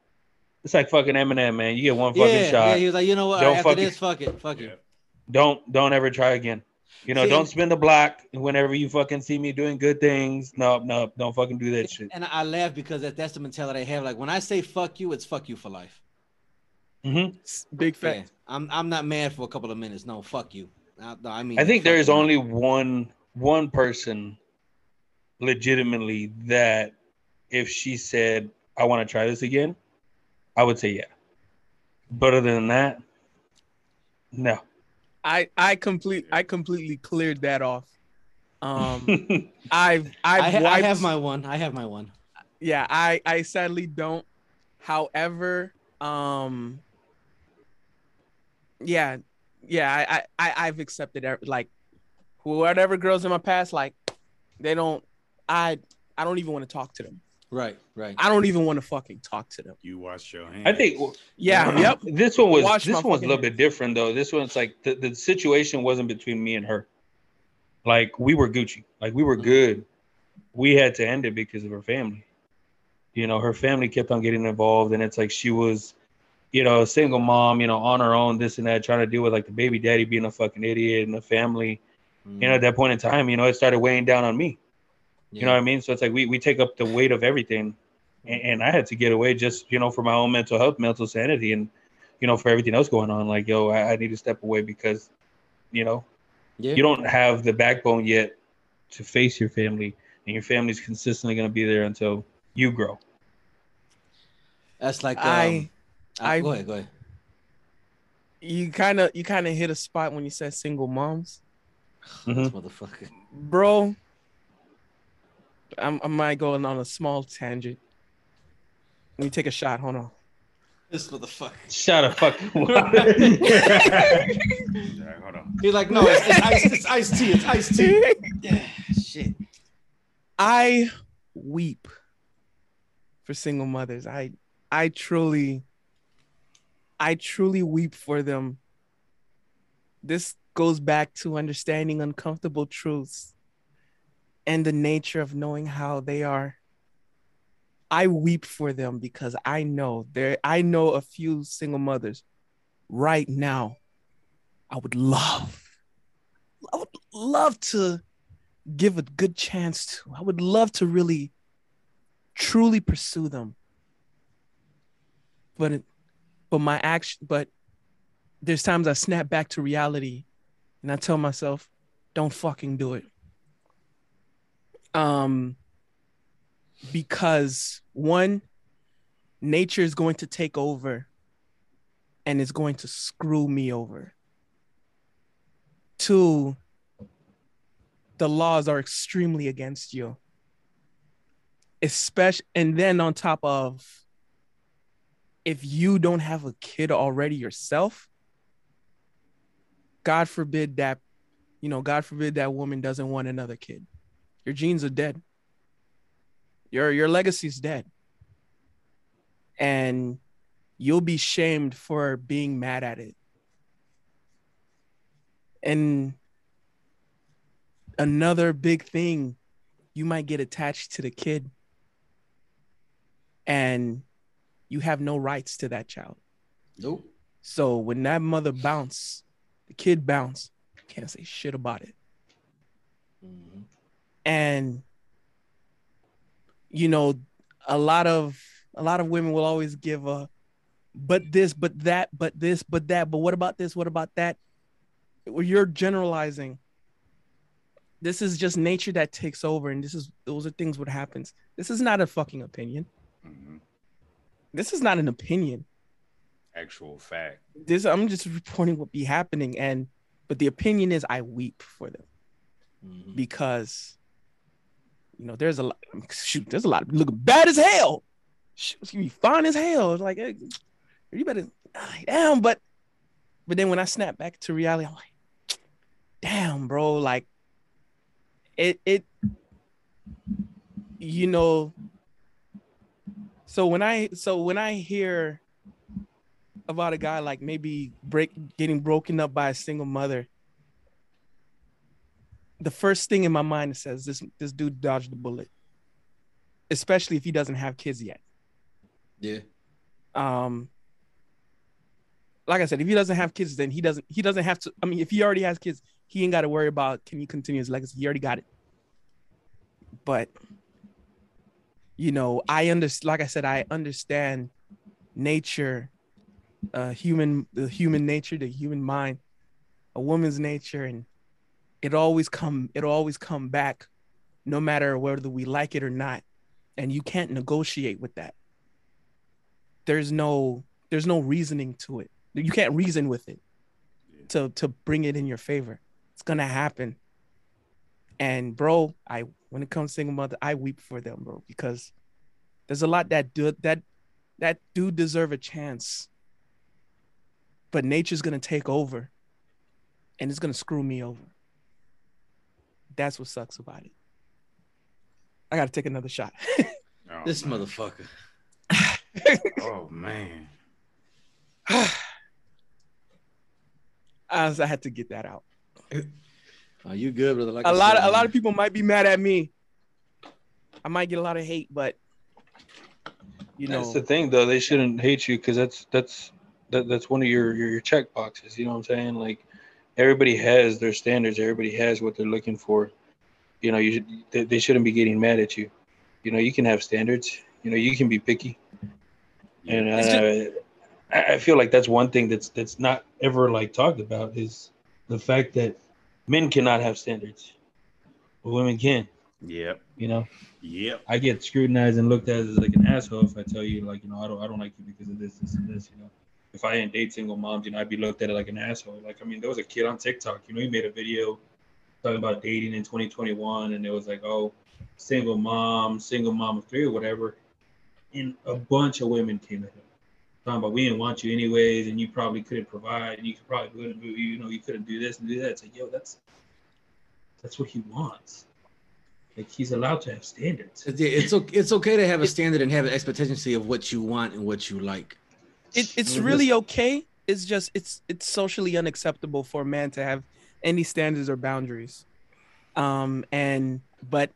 It's like fucking Eminem, man. You get one fucking yeah, shot. yeah. He was like, you know what? Don't After fucking- this, fuck it, fuck yeah. it. don't don't ever try again. You know, See, don't spin the block whenever you fucking see me doing good things. No, no, don't fucking do that shit. And I laugh because that, that's the mentality I have. Like when I say fuck you, it's fuck you for life. Mm-hmm. Big Yeah. I'm I'm not mad for a couple of minutes. No, fuck you. I, no, I mean, I think there is you. only one one person legitimately that if she said, I want to try this again, I would say yeah. But other than that, no. I I complete I completely cleared that off. Um, I've I, I've I wiped- have my one. I have my one. yeah i i sadly don't however um yeah yeah i i, I i've accepted like whatever girls in my past like they don't i i don't even want to talk to them Right, right. i don't even want to fucking talk to them You wash your hands. I think yeah yep this one was Wash this one was a fucking little bit different though. This one's like the, the situation wasn't between me and her. Like we were Gucci. Like we were Mm-hmm. good. We had to end it because of her family. You know, her family kept on getting involved, and it's like she was, you know, a single mom, you know, on her own, this and that, trying to deal with like the baby daddy being a fucking idiot and the family. You know, at that point in time, you know, it started weighing down on me. You know what I mean? So it's like we, we take up the weight of everything. And, and I had to get away just, you know, for my own mental health, mental sanity, and, you know, for everything else going on. Like, yo, I, I need to step away because, you know, yeah. you don't have the backbone yet to face your family. And your family's consistently going to be there until you grow. That's like um, I- I, I- go ahead, go ahead. you kind of you kind of hit a spot when you said single moms Mhm. This motherfucker. bro I'm, i might go on a small tangent let me take a shot hold on This motherfucker. Shut up, fuck. Yeah, hold on. He's like, no, it's, it's ice. It's iced tea. It's iced tea. Yeah, shit. I weep for single mothers. I I truly I truly weep for them. This goes back to understanding uncomfortable truths and the nature of knowing how they are. I weep for them because I know there I know a few single mothers right now. I would love I would love to give a good chance to. I would love to really truly pursue them. But but my action but there's times I snap back to reality and I tell myself, don't fucking do it. Um because one nature is going to take over and it's going to screw me over. Two, the laws are extremely against you. Especially, and then on top of, if you don't have a kid already yourself, God forbid that, you know, God forbid that woman doesn't want another kid. Your genes are dead. Your your legacy's dead. And you'll be shamed for being mad at it. And another big thing, you might get attached to the kid and you have no rights to that child. Nope. So when that mother bounce, the kid bounce, can't say shit about it. Mhm. And you know, a lot of a lot of women will always give a but this, but that, but this, but that, but what about this? What about that? Well, You're generalizing. This is just nature that takes over, and this is those are things what happens. This is not a fucking opinion. Mhm. This is not an opinion. Actual fact. This I'm just reporting what be happening, and but the opinion is I weep for them Mhm. because you know there's a lot shoot there's a lot of looking bad as hell. Shoot you fine as hell. Like hey, you better down. But but then when i snap back to reality i'm like damn bro like it it you know so when i so when i hear about a guy like maybe break getting broken up by a single mother the first thing in my mind says this this dude dodged the bullet especially if he doesn't have kids yet. Yeah. um like i said if he doesn't have kids then he doesn't he doesn't have to i mean if he already has kids he ain't got to worry about can he continue his legacy. He already got it. But you know i understand like i said i understand nature uh human the human nature the human mind a woman's nature and it always come it'll always come back no matter whether we like it or not. And you can't negotiate with that. There's no there's no reasoning to it. You can't reason with it to to bring it in your favor. It's gonna happen. And bro i when it comes to single mother i weep for them bro because there's a lot that do that that do deserve a chance. But nature's gonna take over and it's gonna screw me over that's what sucks about it i gotta take another shot Oh, This man. motherfucker. Oh man. I, was- I had to get that out Are you good, brother? Like a I lot said, of a lot of people might be mad at me. I might get a lot of hate, but you know, That's the thing, though. They shouldn't hate you because that's that's that, that's one of your, your your check boxes. You know what I'm saying? Like everybody has their standards. Everybody has what they're looking for. You know, you should, they, they shouldn't be getting mad at you. You know, you can have standards. You know, you can be picky. And uh, I, I feel like that's one thing that's that's not ever like talked about is the fact that men cannot have standards, but women can. Yep. You know. Yep. I get scrutinized and looked at as like an asshole if I tell you like you know I don't I don't like you because of this this and this you know if I didn't date single moms you know I'd be looked at like an asshole like I mean there was a kid on TikTok you know he made a video talking about dating in 2021 and it was like oh single mom single mom of three or whatever and a bunch of women came at him talking about we didn't want you anyways and you probably couldn't provide and you could probably couldn't do you know you couldn't do this and do that it's like yo that's that's what he wants like he's allowed to have standards It's, okay. It's okay to have a standard and have an expectancy of what you want and what you like. It, it's really okay. It's just it's it's socially unacceptable for a man to have any standards or boundaries. Um and but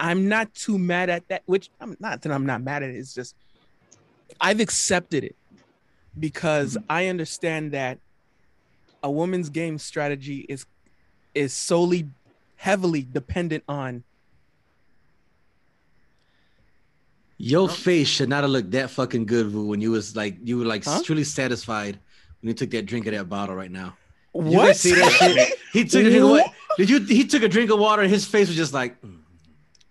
I'm not too mad at that, which I'm not that I'm not mad at it. It's just I've accepted it because I understand that a woman's game strategy is is solely heavily dependent on Your face should not have looked that fucking good, Vu, when you was like you were like Huh? truly satisfied when you took that drink of that bottle right now. Did you what? see that shit? He took a drink of water. Did you? He took a drink of water and his face was just like. mm.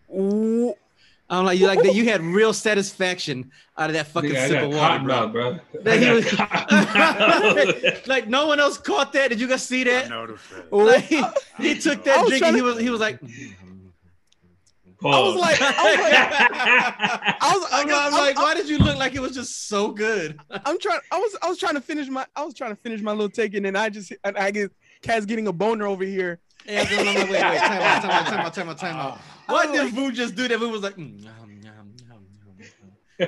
Wh- I'm like you like that. You had real satisfaction out of that fucking Nigga, I sip got of water, bro. mouth, bro. That he I was- got cotton like no one else caught that. Did you guys see I that? noticed that. Like, he, he took that drink and he was he was like. I was like, I was like, I was, I I'm, I'm I'm- like, why did you look like it was just so good? I'm trying. I was. I was trying to finish my. I was trying to finish my little take, and then I just. And I get. Cat's getting a boner over here. Yeah, I'm like, wait, wait, time out, time out, time out, time out, time out. I Why was did like- Vu just do that? Vu was like, mm, yum, yum, yum, yum.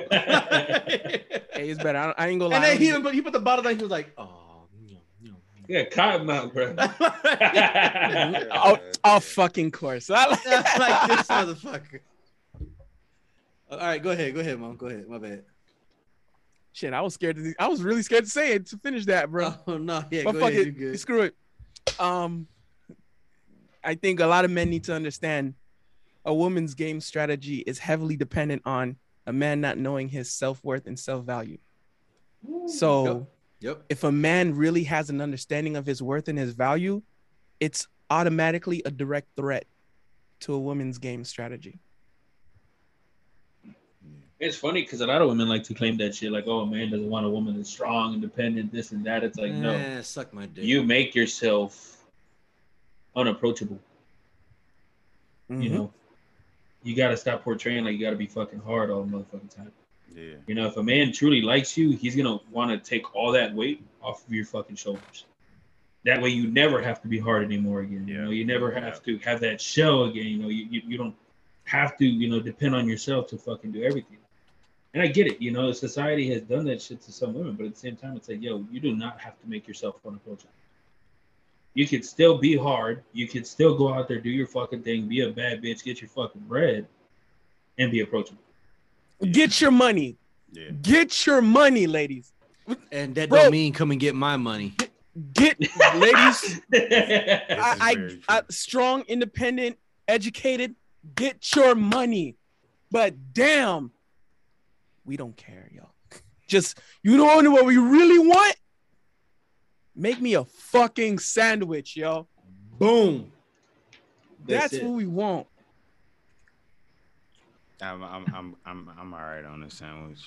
Hey, it's better. I, I ain't gonna lie. and then he put, he put the bottle down. He was like, oh, yum, yum, Yeah, cotton mouth, bro. Oh, oh, fucking course. I like- I like this motherfucker. All right, go ahead. Go ahead, mom. Go ahead. My bad. Shit, I was scared to. I was really scared to say it to finish that, bro. Oh no, yeah, but go fuck ahead. You it, good. screw it. Um, I think a lot of men need to understand a woman's game strategy is heavily dependent on a man not knowing his self worth and self value. So, Yep. if a man really has an understanding of his worth and his value, it's automatically a direct threat to a woman's game strategy. It's funny because a lot of women like to claim that shit, like, oh, a man doesn't want a woman that's strong, independent, this and that. It's like, no, Eh, suck my dick. you make yourself unapproachable. You Mhm. know, you got to stop portraying like you got to be fucking hard all the motherfucking time. Yeah. You know, if a man truly likes you, he's gonna want to take all that weight off of your fucking shoulders. That way, you never have to be hard anymore again. You know, you never have to have that shell again. You know, you, you, you don't have to, you know, depend on yourself to fucking do everything. And I get it. You know, society has done that shit to some women, but at the same time, it's like, yo, you do not have to make yourself unapproachable. You could still be hard. You could still go out there, do your fucking thing, be a bad bitch, get your fucking bread, and be approachable. Get your money. Yeah. Get your money, ladies. and that Bro. don't mean come and get my money. Get ladies. I, I. I strong, independent, educated. Get your money, but damn, we don't care, y'all. Just you know what we really want? Make me a fucking sandwich, y'all. Boom. That's, That's what we want. I'm, I'm, I'm, I'm, I'm all right on the sandwich.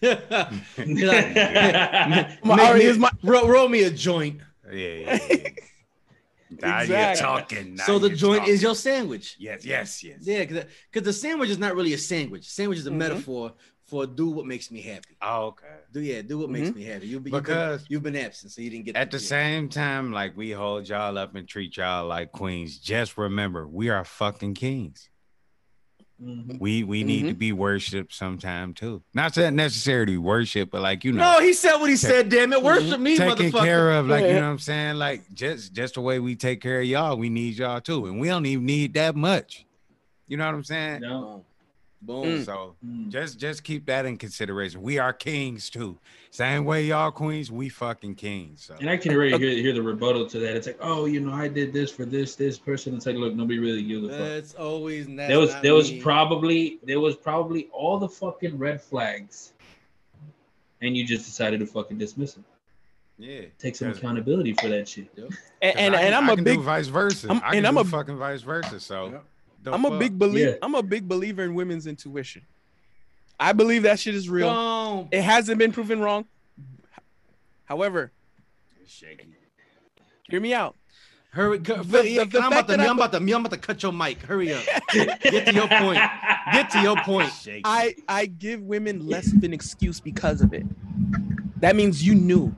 Be like, My- make already my- roll, roll me a joint. Yeah, yeah, yeah. Now Exactly. you're talking. now so the joint talking. is your sandwich. Yes, yes, yes. Yeah, because the sandwich is not really a sandwich. Sandwich is a Mhm. metaphor for do what makes me happy. Oh, okay. Do yeah, do what makes me happy. You've you've been Because- you've been absent, so you didn't get At the yeah. same time, like we hold y'all up and treat y'all like queens. Just remember, we are fucking kings. Mhm. We we need to be worshipped sometime too. Not that necessarily worship, but like you know, No, he said what he said. Damn it, worship me, taking motherfucker. care of, like you know what I'm saying. Like just just the way we take care of y'all, we need y'all too, and we don't even need that much. You know what I'm saying? No. Boom. Mm. So Mm. just just keep that in consideration. We are kings too. Same way y'all queens, we fucking kings. So And I can already hear, hear the rebuttal to that. It's like, oh, you know, I did this for this this person. It's like, look, nobody really gives a fuck. That's always that's there was not there was probably there was probably all the fucking red flags, and you just decided to fucking dismiss it. yeah, Take some accountability for that shit. And 'cause and, I and can- I'm I a can big do vice versa. I'm- I can and I'm do a- fucking vice versa. So Yeah. The I'm a fuck? big believer. Yeah. I'm a big believer in women's intuition. I believe that shit is real. Boom. It hasn't been proven wrong. However, shaky. hear me out. Hurry, The- the- the I'm, about to, that I I'm about to, I'm about to cut your mic. Hurry up. Get to your point. Get to your point. Shaky. I I give women less of an excuse because of it. That means you knew.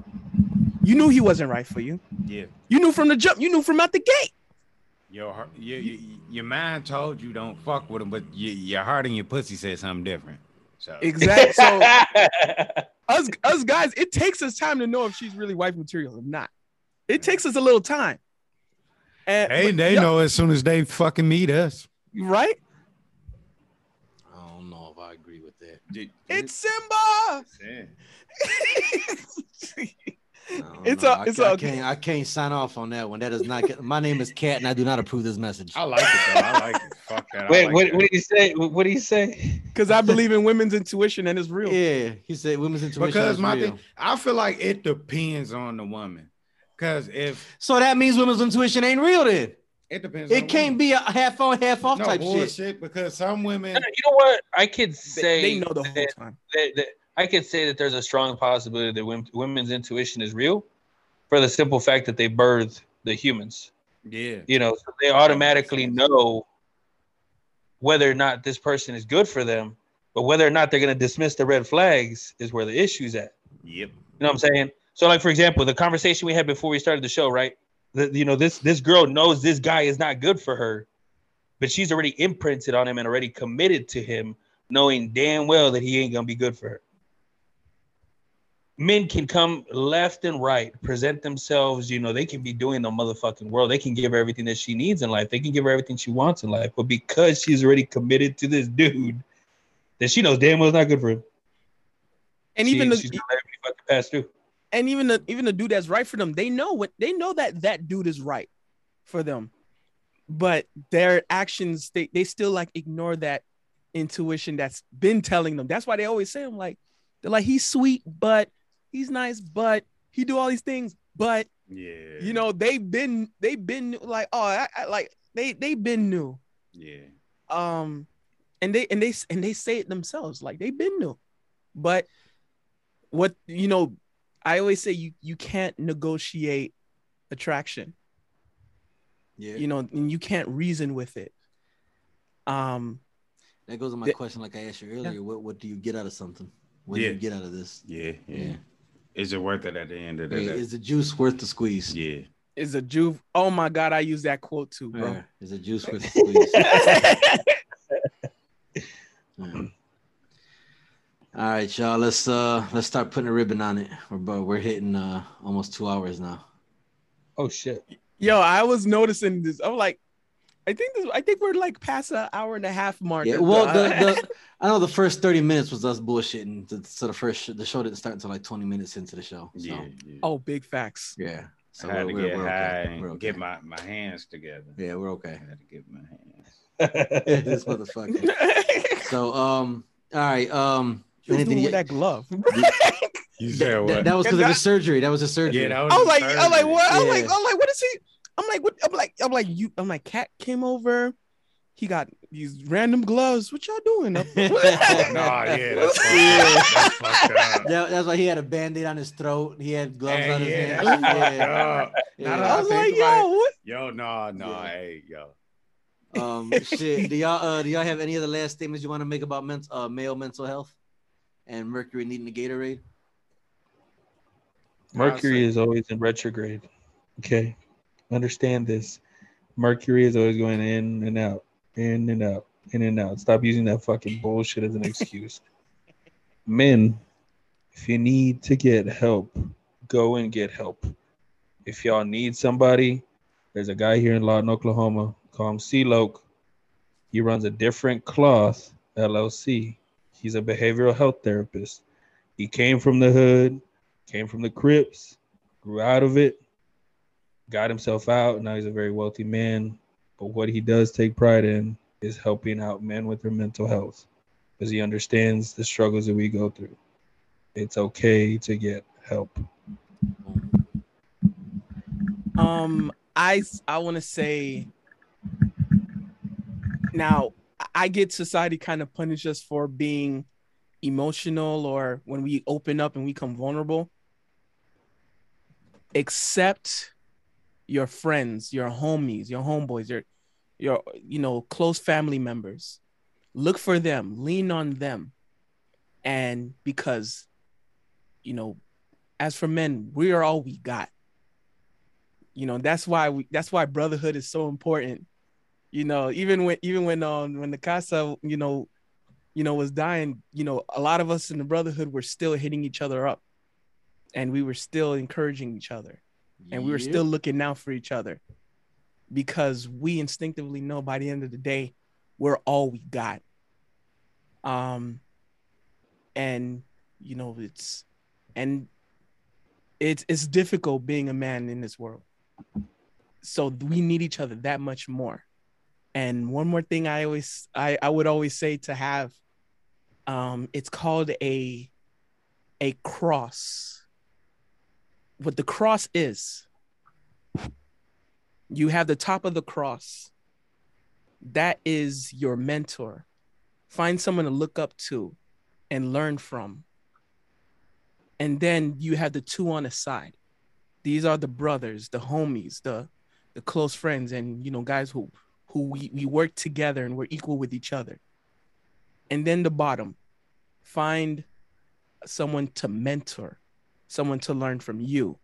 You knew he wasn't right for you. yeah. You knew from the jump. You knew from out the gate. Your your, your, your mind told you don't fuck with him, but your, your heart and your pussy said something different. So Exactly. So us us guys, it takes us time to know if she's really wife material or not. It takes us a little time. And hey, but- they yeah, know as soon as they fucking meet us. right? I don't know if I agree with that. It's Simba. I don't Oh, it's know. a- I, it's I a- can't. I can't sign off on that one. That is not. My name is Cat, and I do not approve this message. I like it though. I like it. Fuck that. Wait, like what, that. what did he say? What did he say? Because I believe in women's intuition and it's real. Yeah, he said women's intuition. Because is my real. thing, I feel like it depends on the woman. Because if So that means women's intuition ain't real. Then it depends, it the can't woman. be a half on, half off no type bullshit. shit. Because some women, You know what? I could They, say they know the whole that, time. that, that I could say that there's a strong possibility that women's intuition is real, for the simple fact that they birthed the humans. yeah, You know, so they automatically know whether or not this person is good for them, but whether or not they're going to dismiss the red flags is where the issue's at. yep, You know what I'm saying? So, like for example, the conversation we had before we started the show, right? The, you know, this this girl knows this guy is not good for her, but she's already imprinted on him and already committed to him, knowing damn well that he ain't gonna be good for her. Men can come left and right, present themselves. You know, they can be doing the motherfucking world. They can give her everything that she needs in life. They can give her everything she wants in life. But because she's already committed to this dude, that she knows damn well is not good for him. And she, even the, she's fucking pass through. and even the even the dude that's right for them, they know what they know that that dude is right for them, but their actions they they still like ignore that intuition that's been telling them. That's why they always say I'm like they're like he's sweet, but he's nice, but he do all these things, but Yeah. you know they've been they've been like oh I, I like they they've been new Yeah. um and they and they and they say it themselves like they've been new but what you know i always say you you can't negotiate attraction Yeah. you know and you can't reason with it um That goes to my The- question, like I asked you earlier. What what do you get out of something? What Yeah. do you get out of this? Yeah. Yeah. Yeah. Is it worth it at the end of the Hey, day? is the juice worth the squeeze? Yeah. is a juve oh my god i use that quote too bro Yeah. Is the juice worth the squeeze? Yeah. All right, y'all. Let's uh let's start putting a ribbon on it. We're bu- we're hitting uh almost two hours now. Oh shit. yo i was noticing this i'm like i think this i think we're like past an hour and a half mark Yeah. Well, the, the I know the first thirty minutes was us bullshitting. the- So the first sh- the show didn't start until like twenty minutes into the show. So, Yeah. yeah. oh big facts yeah. So I had we're, to we're, get we're high okay. and We're okay. get my, my hands together. yeah, we're okay. I okay. had to get my hands. this motherfucker. So um, all right. Um, He was anything you- with that glove You that, said what? that was because of That- his surgery. That was his surgery. yeah, that was I was the like, I'm like, what? I'm like, I'm like, what is he? I'm like, what? I'm like, I'm like, you. I'm like, cat came over. He got these random gloves. What y'all doing? up- Nah, yeah, that's fucked up. That's fucked. That- that's why he had a band-aid on his throat. He had gloves Hey, on his yeah, hands. that's fucked Yeah. up. Yeah. Now that I was think like, yo, it- what? Yo, no, no, Yeah. hey, yo. Um, shit. Do y'all uh, do y'all have any other last statements you want to make about mental uh, male mental health and Mercury needing the Gatorade? Mercury is always in retrograde. Okay. Understand this. Mercury is always going in and out, in and out, in and out. Stop using that fucking bullshit as an excuse. Men, if you need to get help, go and get help. If y'all need somebody, there's a guy here in Lawton, Oklahoma. Call him C-Loke. He runs a different cloth LLC. He's a behavioral health therapist. He came from the hood, came from the Crips, grew out of it, got himself out. Now he's a very wealthy man. But what he does take pride in is helping out men with their mental health because he understands the struggles that we go through. It's okay to get help. Um, I I want to say now I get society kind of punish us for being emotional or when we open up and we come vulnerable. Accept your friends, your homies, your homeboys, your your you know close family members. Look for them, lean on them, and because you know, as for men, we are all we got. You know that's why we that's why brotherhood is so important. You know even when even when um when the casa you know you know was dying you know a lot of us in the brotherhood were still hitting each other up. And we were still encouraging each other and we were still looking out for each other. Because we instinctively know by the end of the day we're all we got. Um and you know it's and it's it's difficult being a man in this world. So we need each other that much more. And one more thing i always i i would always say to have um it's called a a cross what the cross is you have the top of the cross. That is your mentor. Find someone to look up to and learn from. And then you have the two on the side. These are the brothers the homies the the close friends and you know guys who who we, we work together and we're equal with each other. And then the bottom find someone to mentor someone to learn from you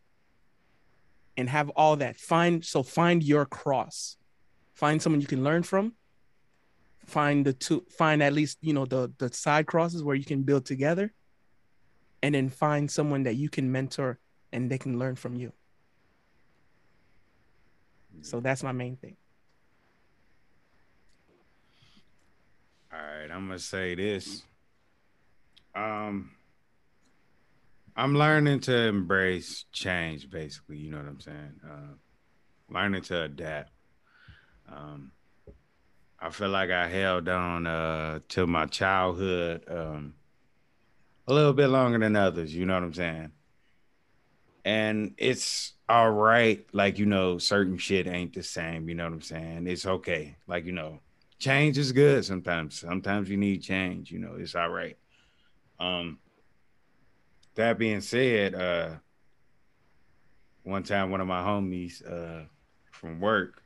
and have all that find so find your cross find someone you can learn from find the two find at least you know the the side crosses where you can build together and then find someone that you can mentor and they can learn from you. So that's my main thing. All right, I'm gonna say this. Um, I'm learning to embrace change. Basically, you know what I'm saying. Uh, learning to adapt. Um, I feel like I held on uh, to my childhood um, a little bit longer than others. You know what I'm saying? And it's all right. Like you know, certain shit ain't the same. You know what I'm saying? It's okay. Like you know, change is good sometimes. Sometimes you need change. You know, it's all right. Um, that being said, uh, one time one of my homies uh, from work,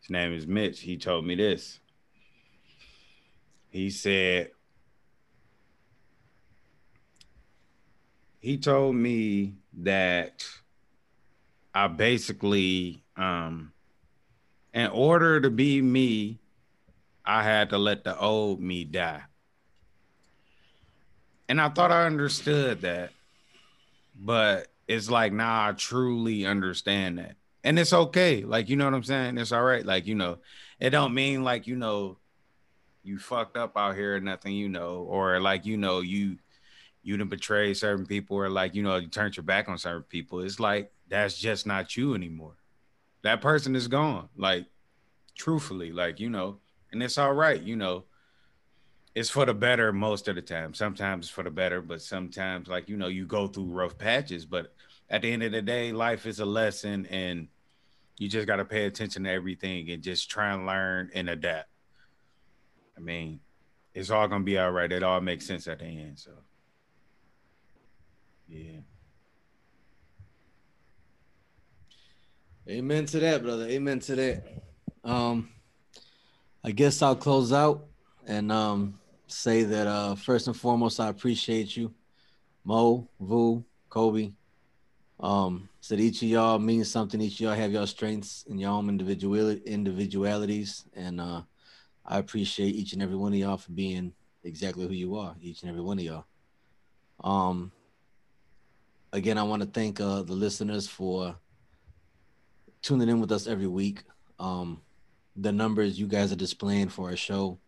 his name is Mitch. He told me this. He said, he told me that I basically, um, in order to be me, I had to let the old me die. And I thought I understood that, but it's like, nah, I truly understand that. And it's okay. Like, you know what I'm saying? It's all right. Like, you know, it don't mean like, you know, you fucked up out here or nothing, you know, or like, you know, you you didn't betray certain people or like, you know, you turned your back on certain people. It's like that's just not you anymore. That person is gone. Like, truthfully, like, you know, and it's all right, you know. It's for the better most of the time. Sometimes for the better, but sometimes, like, you know, you go through rough patches. But at the end of the day, life is a lesson and you just got to pay attention to everything and just try and learn and adapt. I mean, it's all gonna be all right. It all makes sense at the end. So, yeah. Amen to that, brother. Amen to that. Um, I guess I'll close out and um say that uh first and foremost, I appreciate you, Mo, Vu, Kobe. Um, said each of y'all means something. Each of y'all have your strengths and your own individual individualities, and uh, I appreciate each and every one of y'all for being exactly who you are. Each and every one of y'all. Um, again, I want to thank uh, the listeners for tuning in with us every week. Um, the numbers you guys are displaying for our show,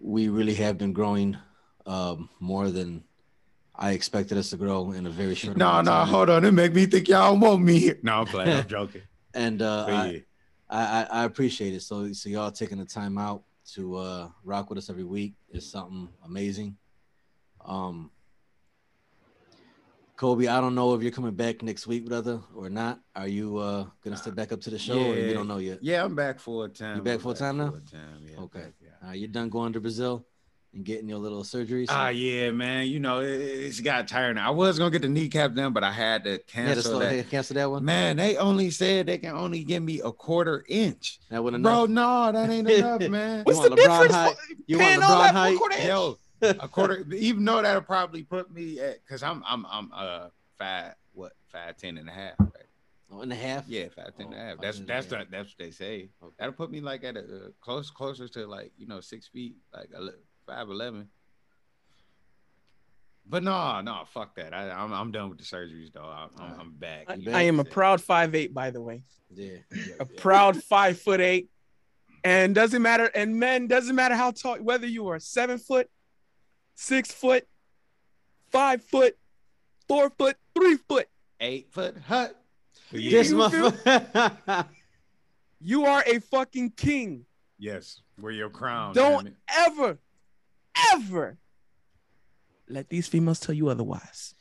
we really have been growing um, more than I expected us to grow in a very short. No, no, time. hold on. It make me think y'all want me here. No, I'm playing. I'm joking. and uh, I, yeah. I, I I appreciate it. So so y'all taking the time out to uh, rock with us every week is something amazing. Um, Kobe, I don't know if you're coming back next week, brother, or not. Are you uh, gonna step back up to the show, or you don't know yet? Yeah, I'm back full time. You back I'm full time now? full time, yeah, Okay. Back, yeah. Uh, you're done going to Brazil and getting your little surgeries. Ah, yeah, man. You know, it, it's got tiring. I was gonna get the kneecap done, but I had to yeah, to cancel slow, that. cancel that one. Man, they only said they can only give me a quarter inch. That wouldn't Bro, enough. no, that ain't enough, man. You want LeBron height? You want Paying all LeBron that for a height? quarter inch? Yo, a quarter, even though that'll probably put me at because I'm I'm I'm uh five what five ten and a half, right? Oh, and a. Yeah, five ten and a Oh, half. That's 10 and a that's half. the, that's what they say. Okay. That'll put me like at a uh, close closer to like you know six feet, like ele- five eleven. But no, no, fuck that. I, I'm I'm done with the surgeries though. I'm, I'm, I'm back. I, I am a proud five eight, by the way. Yeah. A proud five foot eight. And doesn't matter, and men doesn't matter how tall, whether you are seven foot, six foot, five foot, four foot, three foot. eight foot hut. This You motherfucker. You are a fucking king. Yes, wear your crown. Don't ever, ever let these females tell you otherwise.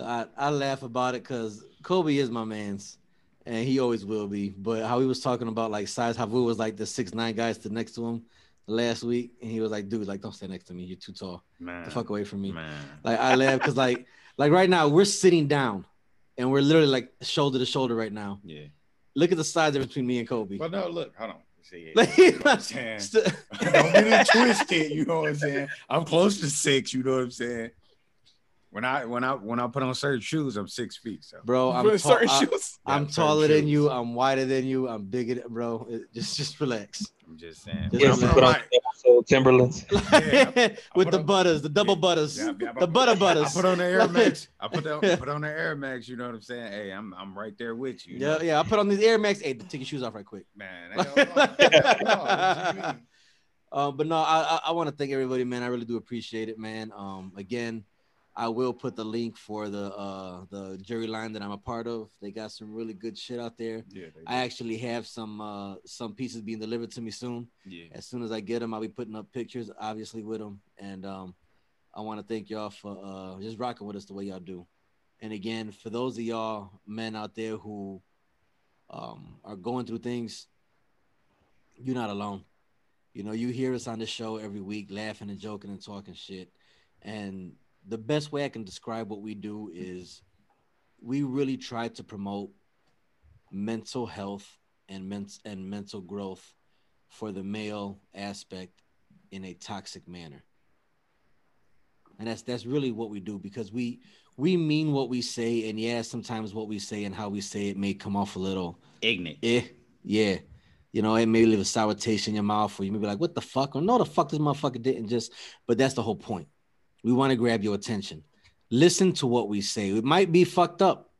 I, I laugh about it because Kobe is my man's, and he always will be. But how he was talking about like size, Havu was like the six nine guy stood next to him last week, and he was like, "Dude, like don't stand next to me. You're too tall. man. The fuck away from me." man. Like I laugh because like like right now we're sitting down, and we're literally like shoulder to shoulder right now. Yeah. Look at the size difference between me and Kobe. But no, look, hold on. See, Like, you know what I'm saying? st- Don't get it twisted. You know what I'm saying? I'm close to six. You know what I'm saying? When I when I when I put on certain shoes, I'm six feet. So bro, I'm For tall, certain I, shoes. I'm Yeah, taller than shoes. you. I'm wider than you. I'm bigger, than, bro. It- just just relax. I'm just saying. Just He When I'm to put on like- episodes little Timberlands. with the butters, the double butters, Yeah, yeah, the butter I butters. put on the Air Max. I put on, put on the Air Max. You know what I'm saying? Hey, I'm I'm right there with you. you Yeah, know? yeah. I put on these Air Max. Hey, take your shoes off right quick. man. hell no. Hell no. What you mean? Uh, but no, I I, I want to thank everybody, man. I really do appreciate it, man. Um, again, I will put the link for the uh the jury line that I'm a part of. They got some really good shit out there. Yeah, I actually have some uh some pieces being delivered to me soon. yeah. As soon as I get them, I'll be putting up pictures, obviously with them. And um, I want to thank y'all for uh just rocking with us the way y'all do. And again, for those of y'all men out there who um are going through things, you're not alone. You know, you hear us on the show every week, laughing and joking and talking shit. And the best way I can describe what we do is we really try to promote mental health and men- and mental growth for the male aspect in a toxic manner. And that's that's really what we do because we we mean what we say and yeah, sometimes what we say and how we say it may come off a little Ignorant. eh, yeah. You know, it may leave a sour taste in your mouth, or you may be like, what the fuck? Or no, the fuck this motherfucker didn't just, but that's the whole point. We want to grab your attention. Listen to what we say. It might be fucked up,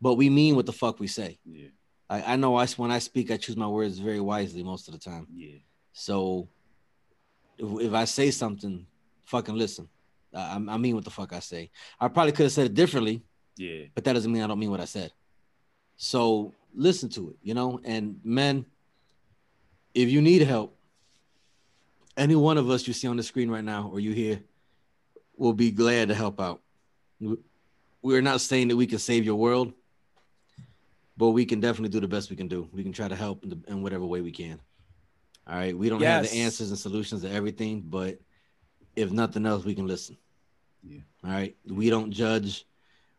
but we mean what the fuck we say. Yeah, I, I know I when I speak, I choose my words very wisely most of the time. yeah. So if, if I say something, fucking listen. I, I mean what the fuck I say. I probably could have said it differently, Yeah, but that doesn't mean I don't mean what I said. So listen to it, you know. And men, if you need help, any one of us you see on the screen right now or you hear will be glad to help out. We're not saying that we can save your world, but we can definitely do the best we can do. We can try to help in, the, in whatever way we can. All right. We don't have the answers and solutions to everything, but if nothing else, we can listen. Yeah. All right. We don't judge.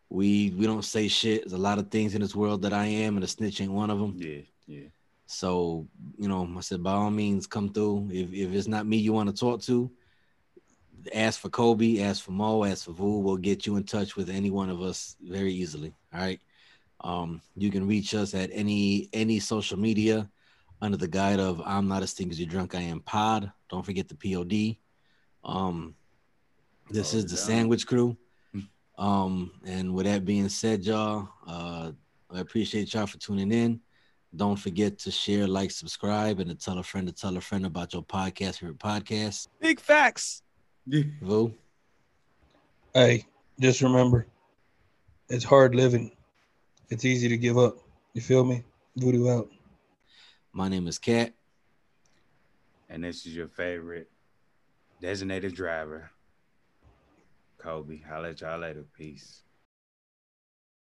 We we don't say shit. There's a lot of things in this world that I am, and a snitch ain't one of them. yeah, yeah. So, you know, I said, by all means, come through. If, if it's not me you want to talk to, ask for Kobe, ask for Mo, ask for Vu. We'll get you in touch with any one of us very easily. All right. Um, you can reach us at any any social media under the guide of I'm not as think as you drunk I am pod. Don't forget the POD. Um, this Oh, is the yeah. Sandwich Crew. Um, and with that being said, y'all, uh, I appreciate y'all for tuning in. Don't forget to share, like, subscribe, and to tell a friend to tell a friend about your podcast, favorite podcast. Big facts. Vu, Hey, just remember, it's hard living. It's easy to give up. You feel me? Voodoo out. my name is Kat. And this is your favorite designated driver, Kobe. I'll let y'all later. Peace.